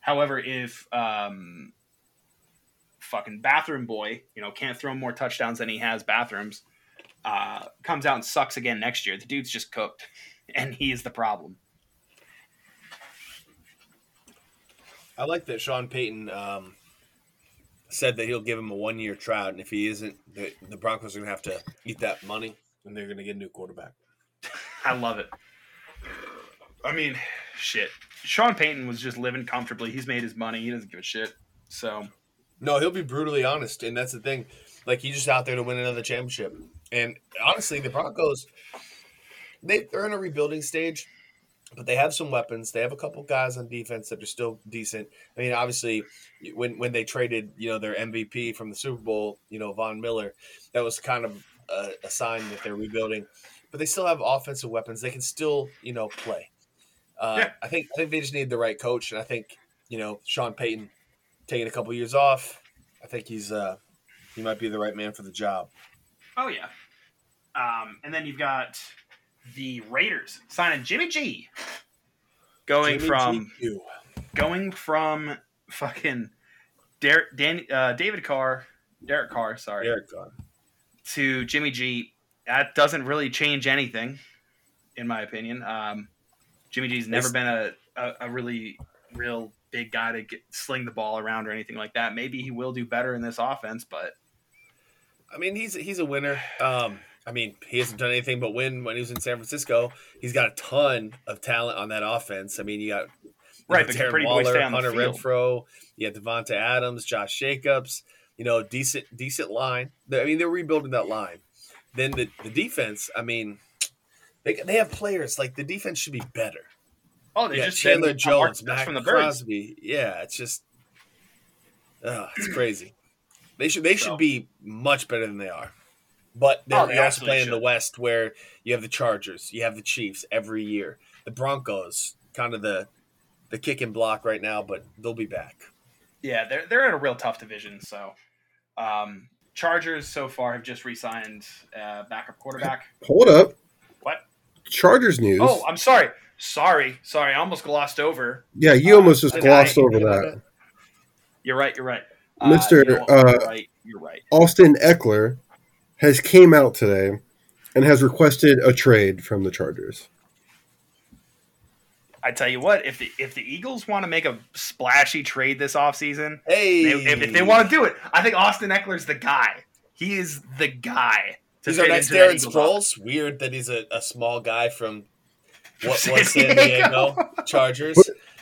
However, if um, fucking bathroom boy, you know, can't throw more touchdowns than he has bathrooms, uh, comes out and sucks again next year, the dude's just cooked, and he is the problem. I like that Sean Payton um, said that he'll give him a one year tryout, and if he isn't, the, the Broncos are going to have to eat that money, and they're going to get a new quarterback. I love it. I mean, shit. Sean Payton was just living comfortably. He's made his money. He doesn't give a shit. So No, he'll be brutally honest, and that's the thing. Like he's just out there to win another championship. And honestly, the Broncos, they they're in a rebuilding stage, but they have some weapons. They have a couple guys on defense that are still decent. I mean, obviously, when when they traded, you know, their MVP from the Super Bowl, you know, Von Miller, that was kind of a, a sign that they're rebuilding. But they still have offensive weapons. They can still, you know, play. Uh, Yeah. I think I think they just need the right coach, and I think you know, Sean Payton taking a couple years off. I think he's uh, he might be the right man for the job. Oh yeah. Um, and then you've got the Raiders signing Jimmy G, going Jimmy from GQ. going from fucking Der- Dan- uh, David Carr, Derek Carr, sorry, Derek Carr. to Jimmy G. That doesn't really change anything, in my opinion. Um, Jimmy G's never It's- been a, a, a really real big guy to get, sling the ball around or anything like that. Maybe he will do better in this offense, but I mean, he's he's a winner. Um, I mean, he hasn't done anything but win when he was in San Francisco. He's got a ton of talent on that offense. I mean, you got you Right, know, but can Darren Brady Boy Waller, stay on the Hunter field? Renfrow. You have Davante Adams, Josh Jacobs. You know, decent decent line. I mean, they're rebuilding that line. Then the the defense. I mean, they they have players like the defense should be better. oh, they yeah, just Chandler didn't have Mark Jones, Davis Matt from the Birds. Crosby. Yeah, it's just, uh, it's crazy. They should they So- should be much better than they are. But they're Oh, they you also absolutely play in the. West where you have the Chargers, you have the Chiefs every year. The Broncos, kind of the the kick and block right now, but they'll be back. Yeah, they're they're in a real tough division. So, um, Chargers so far have just re-signed uh, backup quarterback. Hold up. Chargers news. Oh, I'm sorry, sorry, sorry. I almost glossed over. yeah, you uh, almost just glossed guy- over that. You're right. You're right, Mr., you know uh, you're right. You're right. Austin Ekeler has came out today and has requested a trade from the Chargers. I tell you what, if the if the Eagles want to make a splashy trade this offseason, Hey, they, if, if they want to do it, I think Austin Ekeler's the guy. He is the guy. To he's our next Darren Eagles Sproles. Weird that he's a, a small guy from what San was San Diego. Diego Chargers,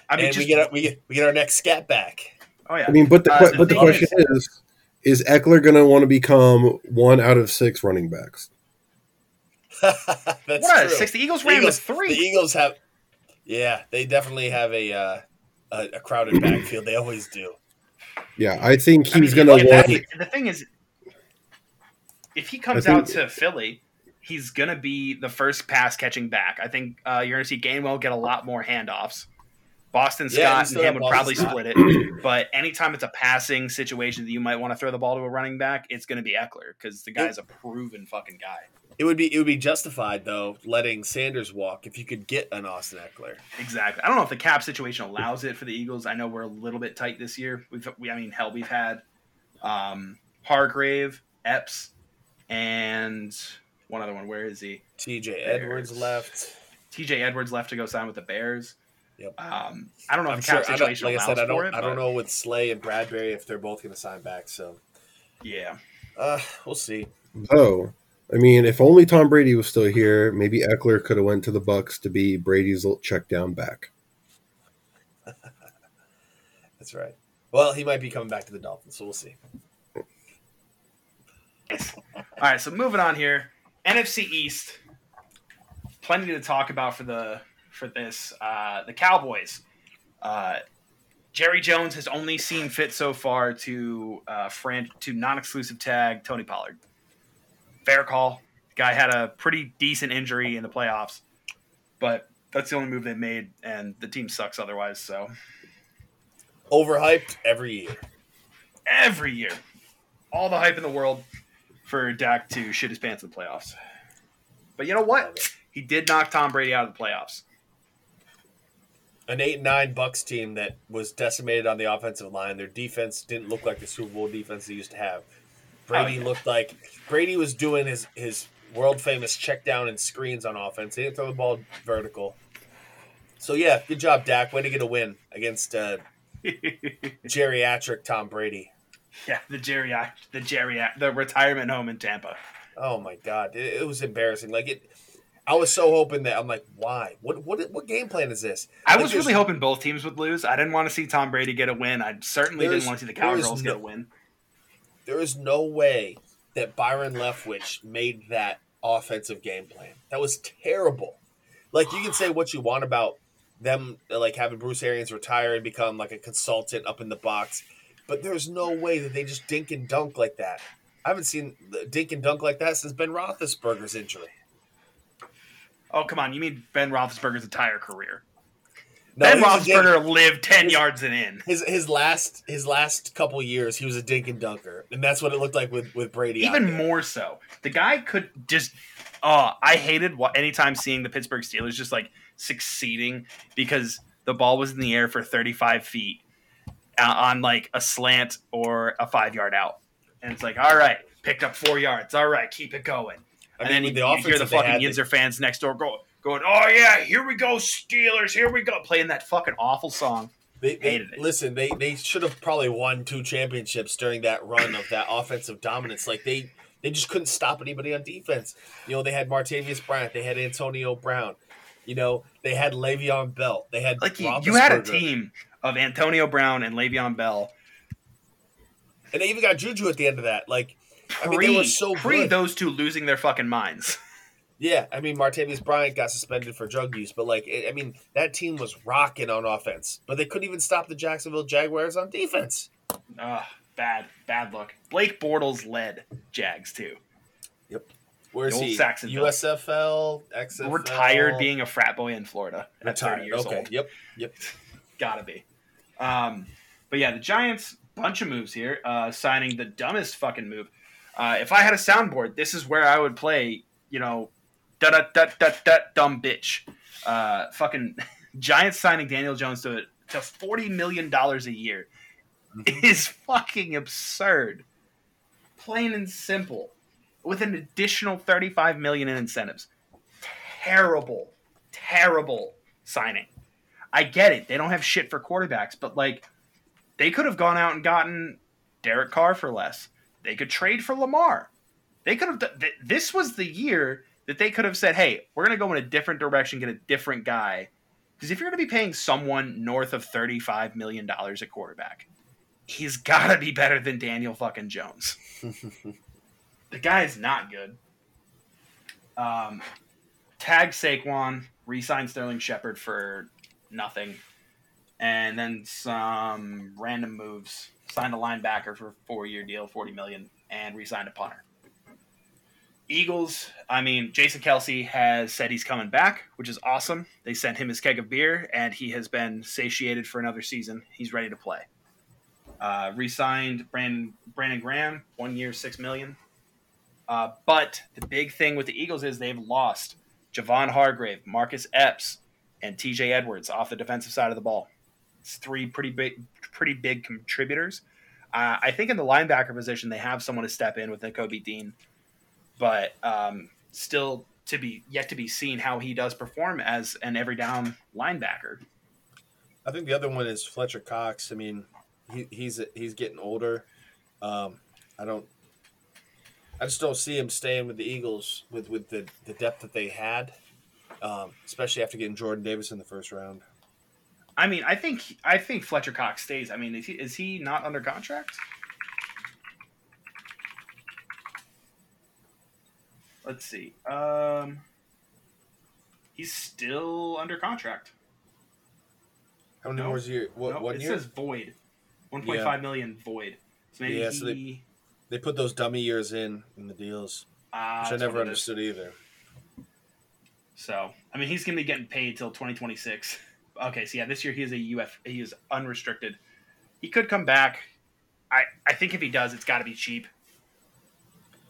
I mean, and just, we get our, we get we get our next scat back. oh yeah. I mean, but the Uh, but the question is, is Ekeler going to want to become one out of six running backs? That's what true. six? The Eagles The ran Eagles, with three. the Eagles have, yeah, they definitely have a uh, a, a crowded backfield. They always do. Yeah, I think he's I mean, going to want. that's- the thing is, if he comes I out to Philly, he's gonna be the first pass catching back. I think uh, you're gonna see Gainwell get a lot more handoffs. Boston Yeah, Scott and him have would probably Boston split it, but anytime it's a passing situation that you might want to throw the ball to a running back, it's going to be Ekeler because the guy's a proven fucking guy. It would be it would be justified though letting Sanders walk if you could get an Austin Ekeler. Exactly. I don't know if the cap situation allows it for the Eagles. I know we're a little bit tight this year. We've, we, I mean, hell, we've had um, Hargrave, Epps, and one other one. Where is he? T.J. Edwards left. T.J. Edwards left to go sign with the Bears. Yep. Um, I don't know I'm the sure. cap I don't, like I said, I don't. it. I don't but know with Slay and Bradbury if they're both going to sign back. So Yeah. uh, we'll see. Though, I mean, if only Tom Brady was still here, maybe Ekeler could have went to the Bucks to be Brady's little check down back. That's right. Well, he might be coming back to the Dolphins, so we'll see. Nice. All right, so moving on here, NFC East. Plenty to talk about for the for this. Uh, the Cowboys. Uh, Jerry Jones has only seen fit so far to uh, fran- to non-exclusive tag Tony Pollard. Fair call. Guy had a pretty decent injury in the playoffs, but that's the only move they made, and the team sucks otherwise. So Overhyped every year. every year, all the hype in the world for Dak to shit his pants in the playoffs. But you know what? He did knock Tom Brady out of the playoffs. An eight and nine Bucks team that was decimated on the offensive line. Their defense didn't look like the Super Bowl defense they used to have. Brady Oh, yeah. looked like Brady was doing his his world famous check down and screens on offense. He didn't throw the ball vertical. So yeah, good job, Dak. Way to get a win against uh, geriatric Tom Brady. Yeah, the Jerry, the Jerry, the retirement home in Tampa. Oh my god, it, it was embarrassing. Like it, I was so hoping that I'm like, why? What what what game plan is this? I was really hoping both teams would lose. I didn't want to see Tom Brady get a win. I certainly didn't want to see the Cowgirls no- get a win. There is no way that Byron Leftwich made that offensive game plan. That was terrible. Like you can say what you want about them, like having Bruce Arians retire and become like a consultant up in the box, but there's no way that they just dink and dunk like that. I haven't seen dink and dunk like that since Ben Roethlisberger's injury. Oh come on, you mean Ben Roethlisberger's entire career? No, ben Roethlisberger lived ten his- yards and in. His his last his last couple years, he was a dink and dunker, and that's what it looked like with with Brady. Even more so, the guy could just. Oh, I hated what anytime seeing the Pittsburgh Steelers just like succeeding because the ball was in the air for 35 feet Uh, on like a slant or a five yard out, and it's like, all right, picked up four yards. All right, keep it going. I and mean, then you, the you hear the fucking Yinzer fans next door go, going, "Oh yeah, here we go, Steelers, here we go," playing that fucking awful song. They, they Hated it. listen. They they should have probably won two championships during that run of that offensive dominance. Like they they just couldn't stop anybody on defense. You know, they had Martavis Bryant, they had Antonio Brown. You know, they had Le'Veon Bell, they had Like you, you had a team of Antonio Brown and Le'Veon Bell and they even got Juju at the end of that. Like, I pre, mean, they were so pre good. those two losing their fucking minds. Yeah, I mean, Martavis Bryant got suspended for drug use, but like, I mean, that team was rocking on offense, but they couldn't even stop the Jacksonville Jaguars on defense. Ugh, bad, bad look. Blake Bortles led Jags too. Yep. Where's The old he? Saxonville. USFL, XFL, Retired being a frat boy in Florida at 30 retired. years okay, old. yep, yep. Gotta be. Um, but yeah, the Giants, bunch of moves here. Uh, signing the dumbest fucking move. Uh, if I had a soundboard, this is where I would play, you know, da da da da da dumb bitch. Uh, fucking Giants signing Daniel Jones to to $40 million a year is fucking absurd. Plain and simple. With an additional 35 million in incentives. Terrible, terrible signing. I get it. They don't have shit for quarterbacks, but like they could have gone out and gotten Derek Carr for less. They could trade for Lamar. They could have th- this was the year that they could have said, "Hey, we're going to go in a different direction, get a different guy." Because if you're going to be paying someone north of 35 million dollars at quarterback, he's got to be better than Daniel fucking Jones. the guy is not good. Um, tag Saquon, re-sign Sterling Shepard for nothing, and then some random moves. Signed a linebacker for a four-year deal, forty million, and re-signed a punter. Eagles. I mean, Jason Kelce has said he's coming back, which is awesome. They sent him his keg of beer, and he has been satiated for another season. He's ready to play. Uh, re-signed Brandon Brandon Graham, one year, six million. Uh, but the big thing with the Eagles is they've lost Javon Hargrave, Marcus Epps, and TJ Edwards off the defensive side of the ball. It's three pretty big, pretty big contributors. Uh, I think in the linebacker position they have someone to step in with Kobe Dean, but um, still to be yet to be seen how he does perform as an every down linebacker. I think the other one is Fletcher Cox. I mean, he, he's he's getting older. Um, I don't. I just don't see him staying with the Eagles with, with the, the depth that they had, um, especially after getting Jordan Davis in the first round. I mean, I think I think Fletcher Cox stays. I mean, is he is he not under contract? Let's see. Um, he's still under contract. How many No. more year? What Nope, one it year? says void. One point five million void. So maybe Yeah, so they- They put those dummy years in in the deals, ah, which I never is. understood either. So I mean, he's gonna be getting paid till twenty twenty six. Okay, so yeah, this year he is a UF. He is unrestricted. He could come back. I I think if he does, it's got to be cheap.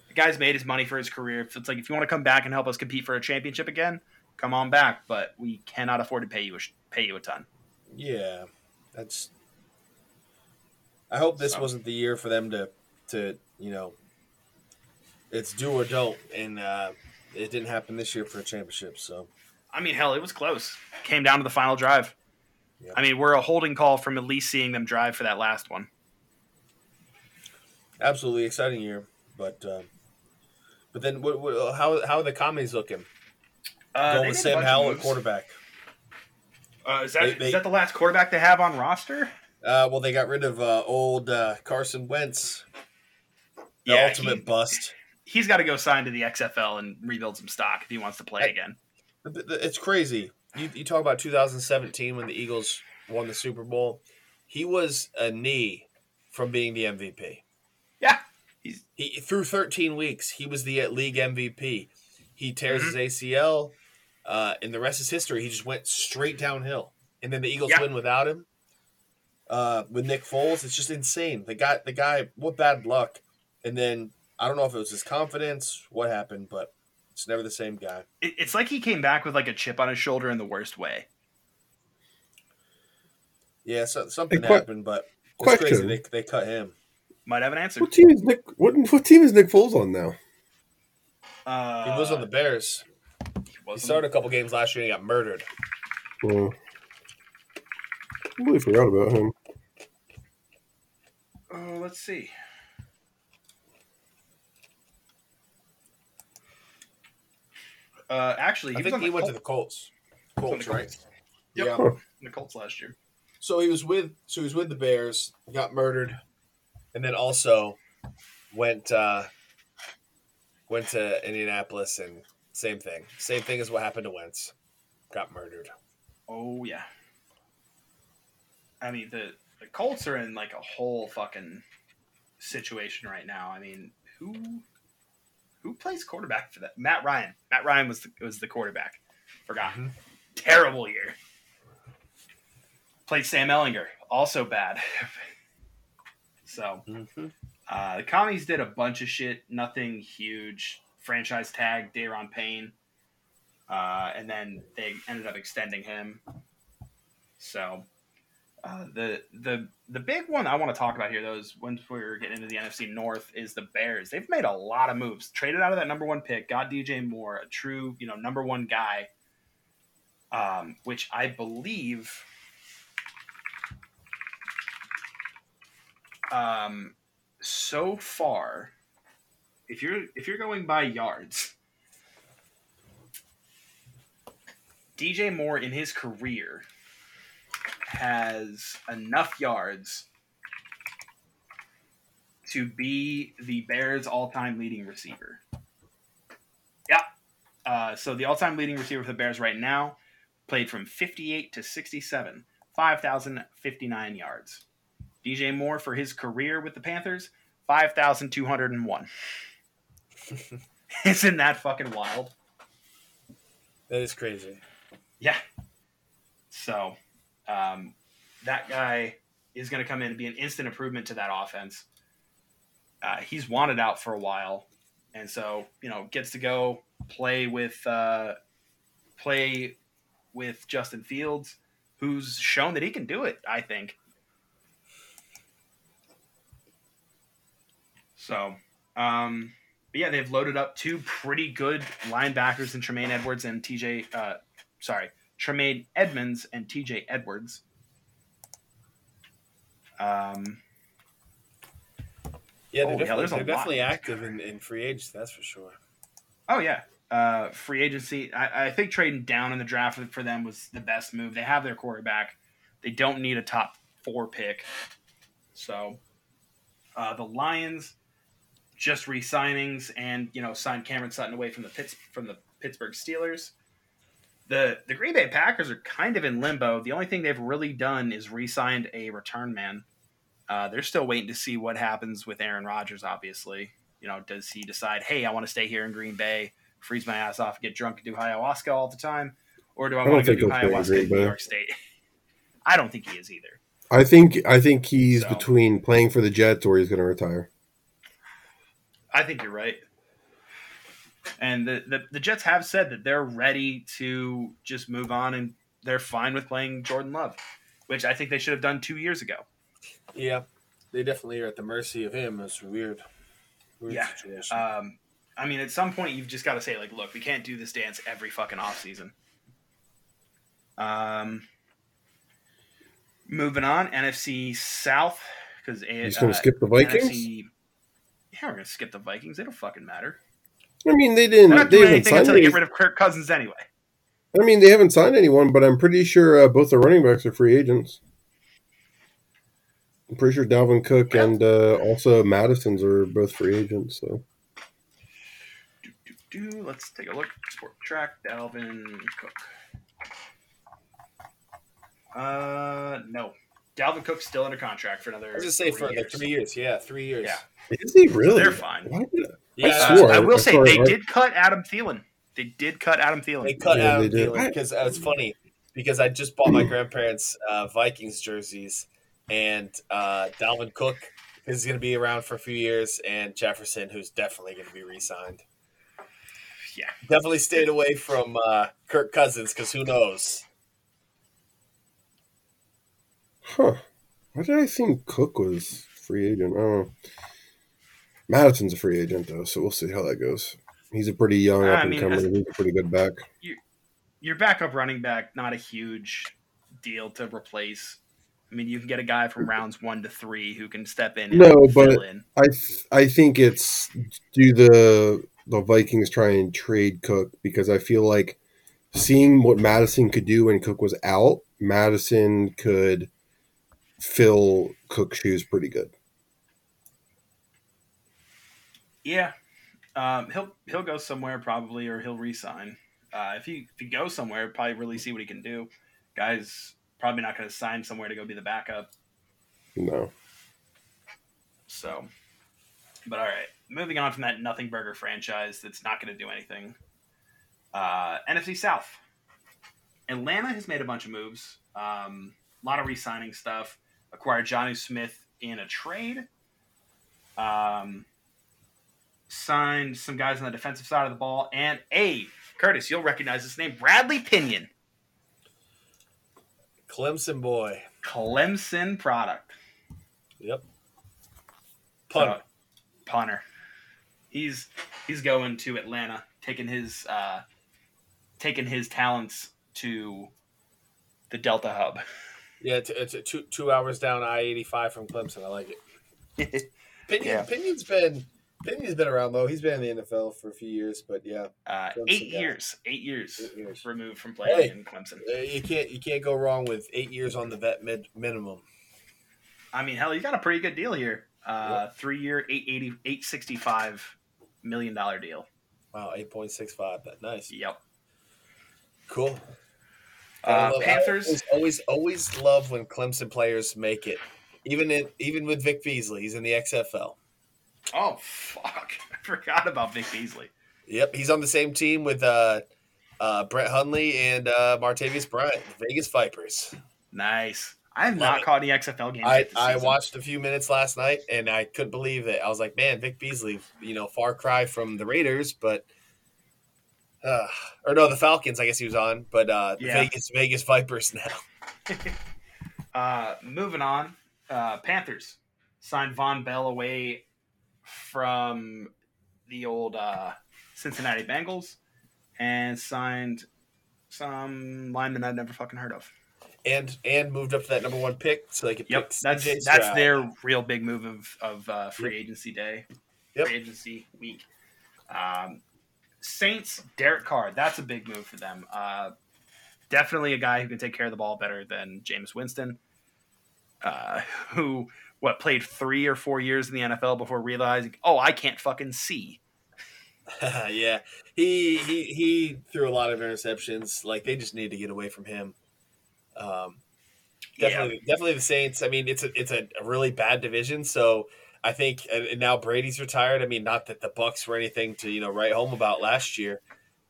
The guy's made his money for his career. It's like if you want to come back and help us compete for a championship again, come on back. But we cannot afford to pay you a, pay you a ton. Yeah, that's. I hope this So. wasn't the year for them to, to you know. It's do or don't, and uh, it didn't happen this year for a championship. So I mean, hell, it was close. Came down to the final drive. Yeah. I mean, we're a holding call from at least seeing them drive for that last one. absolutely exciting year, but uh, but then what, what, how how are the commies looking? Uh, Going with Sam Howell at quarterback. Uh, is that They- they- is that the last quarterback they have on roster? Uh, well, they got rid of uh, old uh, Carson Wentz, the Yeah, ultimate he- bust. He's got to go sign to the XFL and rebuild some stock if he wants to play Hey. again. But th- th- It's crazy. You, you talk about 2017 when the Eagles won the Super Bowl. He was a knee from being the MVP. Yeah, He through 13 weeks, he was the uh, league MVP. He tears Mm-hmm. his ACL, uh, and the rest is history. He just went straight downhill. and then the Eagles Yeah. win without him. Uh, with Nick Foles, it's just insane. The guy, the guy, what bad luck. And then I don't know if it was his confidence, what happened, but it's never the same guy. It, it's like he came back with like a chip on his shoulder in the worst way. Yeah, so, something Hey, que- happened, but it's crazy they, they cut him. Might have an answer. What team is Nick? What what team is Nick Foles on now? Uh, He was on the Bears. he He started a couple games last year and he got murdered. Uh, I completely forgot about him. Oh, let's see. Uh, actually, he I think he the went to the Colts. He was on Colts, right? Yep. Yeah. Huh. The Colts last year. So he was with so he was with the Bears, got murdered, and then also went uh went to Indianapolis and same thing. Same thing as what happened to Wentz. Got murdered. Oh yeah. I mean the the Colts are in like a whole fucking situation right now. I mean, who who plays quarterback for that? Matt Ryan. Matt Ryan was the, was the quarterback. Forgot. Mhm. Terrible year. Played Sam Ehlinger. Also bad. so Mm-hmm. uh, the commies did a bunch of shit. Nothing huge. Franchise tag Daron Payne. Uh, and then they ended up extending him. So uh, the the the big one I want to talk about here, though, is once we're getting into the NFC North, is the Bears. They've made a lot of moves. Traded out of that number one pick, got DJ Moore, a true you know number one guy, um, which I believe. Um, so far, if you're if you're going by yards, DJ Moore in his career has enough yards to be the Bears' all-time leading receiver. Yeah. Uh, so the all-time leading receiver for the Bears right now played from 58 to 67, 5,059 yards. DJ Moore for his career with the Panthers, 5,201. Isn't that fucking wild? That is crazy. Yeah. So, um, that guy is going to come in and be an instant improvement to that offense. Uh, he's wanted out for a while, and so you know gets to go play with uh, play with Justin Fields, who's shown that he can do it. I think. So, um, but yeah, they've loaded up two pretty good linebackers in Tremaine Edwards and TJ. Uh, sorry, Tremaine Edmunds and TJ Edwards. Um, Yeah, they're, Oh, yeah, definitely, there's a they're definitely active in, in free agency, that's for sure. oh yeah, uh, free agency. I, I think trading down in the draft for them was the best move. They have their quarterback. They don't need a top four pick. So uh, the Lions just re-signings and you know signed Cameron Sutton away from the Pitts from the Pittsburgh Steelers. The the Green Bay Packers are kind of in limbo. The only thing they've really done is re-signed a return man. Uh, they're still waiting to see what happens with Aaron Rodgers. Obviously, you know, does he decide, hey, I want to stay here in Green Bay, freeze my ass off, get drunk, and do ayahuasca all the time, or do I, I want to go do he'll stay in ayahuasca in New. York State? I don't think he is either. I think I think he's So- between playing for the Jets or he's going to retire. I think you're right. And the, the, the Jets have said that they're ready to just move on and they're fine with playing Jordan Love, which I think they should have done two years ago. Yeah, they definitely are at the mercy of him. It's weird. Weird Yeah. situation. Um, I mean, at some point, you've just got to say, like, look, we can't do this dance every fucking offseason. Um, moving on, NFC South, because He's going to skip the Vikings. NFC, yeah, we're going to skip the Vikings. They don't fucking matter. I mean, they They're didn't. not They haven't anything signed. until they get rid of Kirk Cousins anyway. I mean, they haven't signed anyone, but I'm pretty sure uh, both the running backs are free agents. I'm pretty sure Dalvin Cook Yeah. and uh, also Mattison's are both free agents. So Do, do, do. Let's take a look. Sport track, Dalvin Cook. Uh, no. Dalvin Cook's still under contract for another. I was just say three for like years. three years. Yeah, three years. Yeah. is he really? They're fine. Why did I- Yeah, I swore. I will I say they saw did cut Adam Thielen. They did cut Adam Thielen. They cut Yeah, out they did. because uh, it's funny. because I just bought my grandparents uh, Vikings jerseys, and uh, Dalvin Cook is going to be around for a few years, and Jefferson, who's definitely going to be re-signed. Yeah. Definitely stayed away from uh, Kirk Cousins because who knows? Huh. Why did I think Cook was free agent? I don't know. Mattison's a free agent though, so we'll see how that goes. He's a pretty young up and as- He's a pretty good back. Your backup running back, not a huge deal to replace. I mean, you can get a guy from rounds one to three who can step in and No, fill but- in. I th- I think it's do the the Vikings try and trade Cook because I feel like seeing what Mattison could do when Cook was out, Madison could fill Cook's shoes pretty good. Yeah, um, he'll he'll go somewhere probably, or he'll resign. Uh, if he if he goes somewhere, probably really see what he can do. Guys probably not going to sign somewhere to go be the backup. No. So, but all right, moving on from that nothing burger franchise that's not going to do anything. Uh, NFC South. Atlanta has made a bunch of moves. Um, a lot of re-signing stuff. Acquired Jonnu Smith in a trade. Um, signed some guys on the defensive side of the ball, and a Curtis, you'll recognize this name, Bradley Pinion, Clemson boy. Clemson product. Yep. Punter. So, punter. He's he's going to Atlanta, taking his uh, taking his talents to the Delta Hub. yeah, it's, it's two two hours down I eighty five from Clemson. I like it. Pinion, Yeah. Pinion's been Pinion's been around though. He's been in the NFL for a few years, but yeah, Uh, eight years, eight years, Eight years. removed from playing Hey. in Clemson. Uh, you can't you can't go wrong with eight years on the vet mid minimum. I mean, hell, you got a pretty good deal here. Uh, Three year, 880, 865 million dollar deal. Wow, eight point six five. That nice. Yep. Cool. Uh, love- Panthers. always, always always love when Clemson players make it. Even in even with Vic Beasley, he's in the XFL. Oh fuck! I forgot about Vic Beasley. Yep, he's on the same team with uh, uh, Brett Hundley and uh, Martavis Bryant, the Vegas Vipers. Nice. I have not caught any XFL games. I, I watched a few minutes last night and I couldn't believe it. I was like, man, Vic Beasley, you know, far cry from the Raiders, but uh, or no, the Falcons. I guess he was on, but uh, the Yeah. Vegas Vegas Vipers now. Uh, moving on, uh, Panthers signed Vonn Bell away from the old uh, Cincinnati Bengals and signed some lineman I'd never fucking heard of. and and moved up to that number one pick so they could Yep, pick that's CJ that's Stroud. their real big move of of uh, free agency day, Yep. free agency week. Um, Saints, Derek Carr, that's a big move for them. Uh, definitely a guy who can take care of the ball better than Jameis Winston, uh, who what played three or four years in the NFL before realizing, oh, I can't fucking see. yeah, he he he threw a lot of interceptions. Like they just need to get away from him. Um, definitely, definitely the Saints. I mean, it's a it's a, really bad division. So I think and now Brady's retired. I mean, not that the Bucks were anything to you know write home about last year,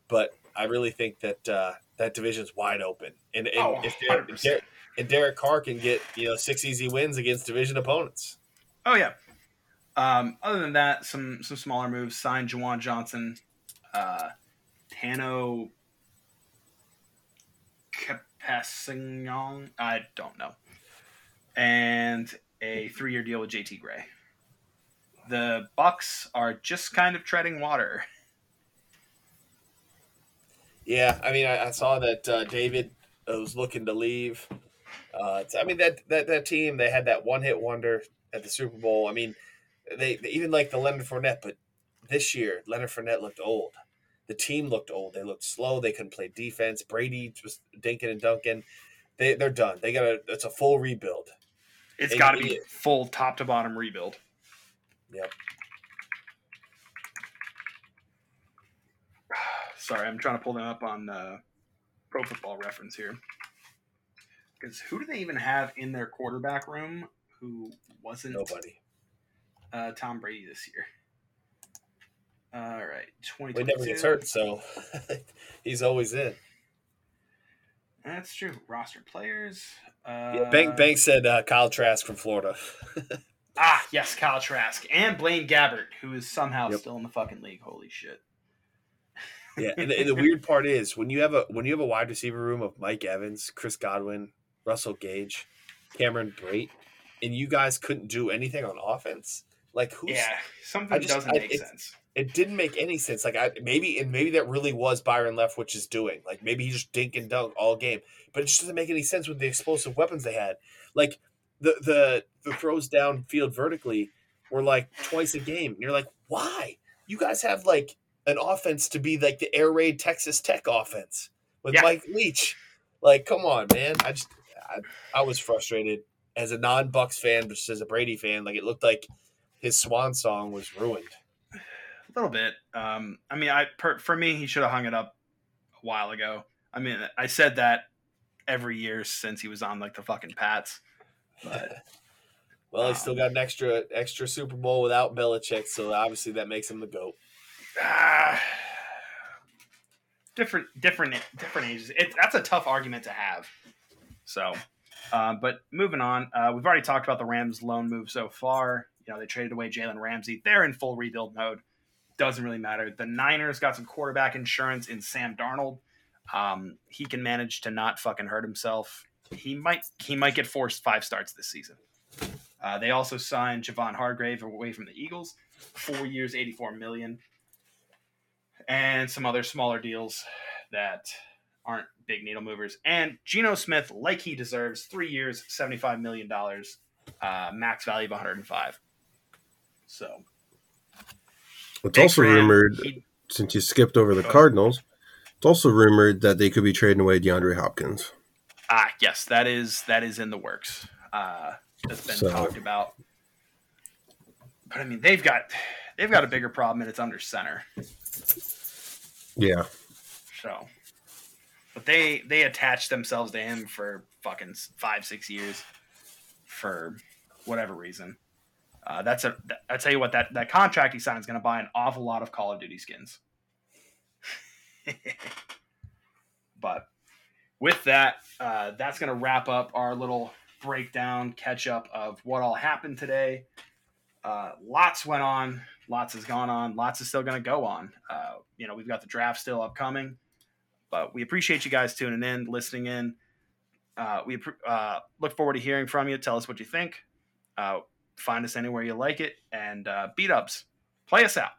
but I really think that uh, that division's wide open. And, and Oh, if Derek, 100%. Derek, and Derek Carr can get you know six easy wins against division opponents. Oh yeah. Um, other than that, some some smaller moves. Signed Juwan Johnson, uh, Tanoh Kpassagnon. I don't know, and a three year deal with JT Gray. The Bucks are just kind of treading water. Yeah, I mean, I, I saw that uh, David uh, was looking to leave. Uh, it's- I mean, that, that that team they had that one hit wonder at the Super Bowl. I mean, they, they even like the Leonard Fournette, but this year Leonard Fournette looked old. The team looked old. They looked slow. They couldn't play defense. Brady was dinking and dunking. They they're done. They got a it's a full rebuild. It's got to be it. full top to bottom rebuild. Yep. Sorry, I'm trying to pull them up on uh, Pro Football Reference here. Because who do they even have in their quarterback room who wasn't Nobody. uh, Tom Brady this year? All right, He 2022. never gets hurt, so he's always in. That's true. Roster players. Uh, Yeah, Bank Bank said uh, Kyle Trask from Florida. Ah, yes, Kyle Trask and Blaine Gabbert, who is somehow Yep. still in the fucking league. Holy shit. yeah, and, the- and the weird part is when you have a when you have a wide receiver room of Mike Evans, Chris Godwin, Russell Gage, Cameron Brate, and you guys couldn't do anything on offense. Like who's Yeah, something just- doesn't I- make it's- sense. it didn't make any sense. Like I maybe and maybe that really was Byron Leftwich's doing. Like maybe he just dink and dunk all game, but it just doesn't make any sense with the explosive weapons they had. Like the the the throws downfield vertically were like twice a game, and you're like, why? You guys have like an offense to be like the air raid Texas Tech offense with Yeah. Mike Leach. Like, come on, man. I just I, was frustrated as a non Bucks fan, but just as a Brady fan. Like it looked like his swan song was ruined. A little bit. Um, I mean, I per, for me, he should have hung it up a while ago. I mean, I said that every year since he was on like the fucking Pats. But Well, he Um, still got an extra extra Super Bowl without Belichick, so obviously that makes him the goat. ah, different, different, different ages. It, that's a tough argument to have. So, uh, but moving on, uh, we've already talked about the Rams' loan move so far. You know, they traded away Jalen Ramsey. They're in full rebuild mode. Doesn't really matter. The Niners got some quarterback insurance in Sam Darnold. Um, he can manage to not fucking hurt himself. He might he might get forced five starts this season. Uh, they also signed Javon Hargrave away from the Eagles, four years, eighty-four million, and some other smaller deals that aren't big needle movers. And Geno Smith, like he deserves, three years, seventy-five million dollars, uh, max value of one hundred and five. So It's also fan. rumored, He- since you skipped over the. Cardinals, it's also rumored that they could be trading away DeAndre Hopkins. Ah, yes, that is that is in the works. Uh, that's been So- talked about. But I mean, they've got they've got a bigger problem, and it's under center. Yeah. So, but they they attached themselves to him for fucking five six years for whatever reason. Uh, that's a I tell you what that that contract he signed is going to buy an awful lot of Call of Duty skins. but with that, uh, that's going to wrap up our little breakdown, catch up of what all happened today. Uh, lots went on, lots has gone on, lots is still going to go on. Uh, you know, we've got the draft still upcoming, but we appreciate you guys tuning in, listening in. Uh, we uh, look forward to hearing from you. Tell us what you think. Uh, find us anywhere you like it, and uh, beat ups, play us out.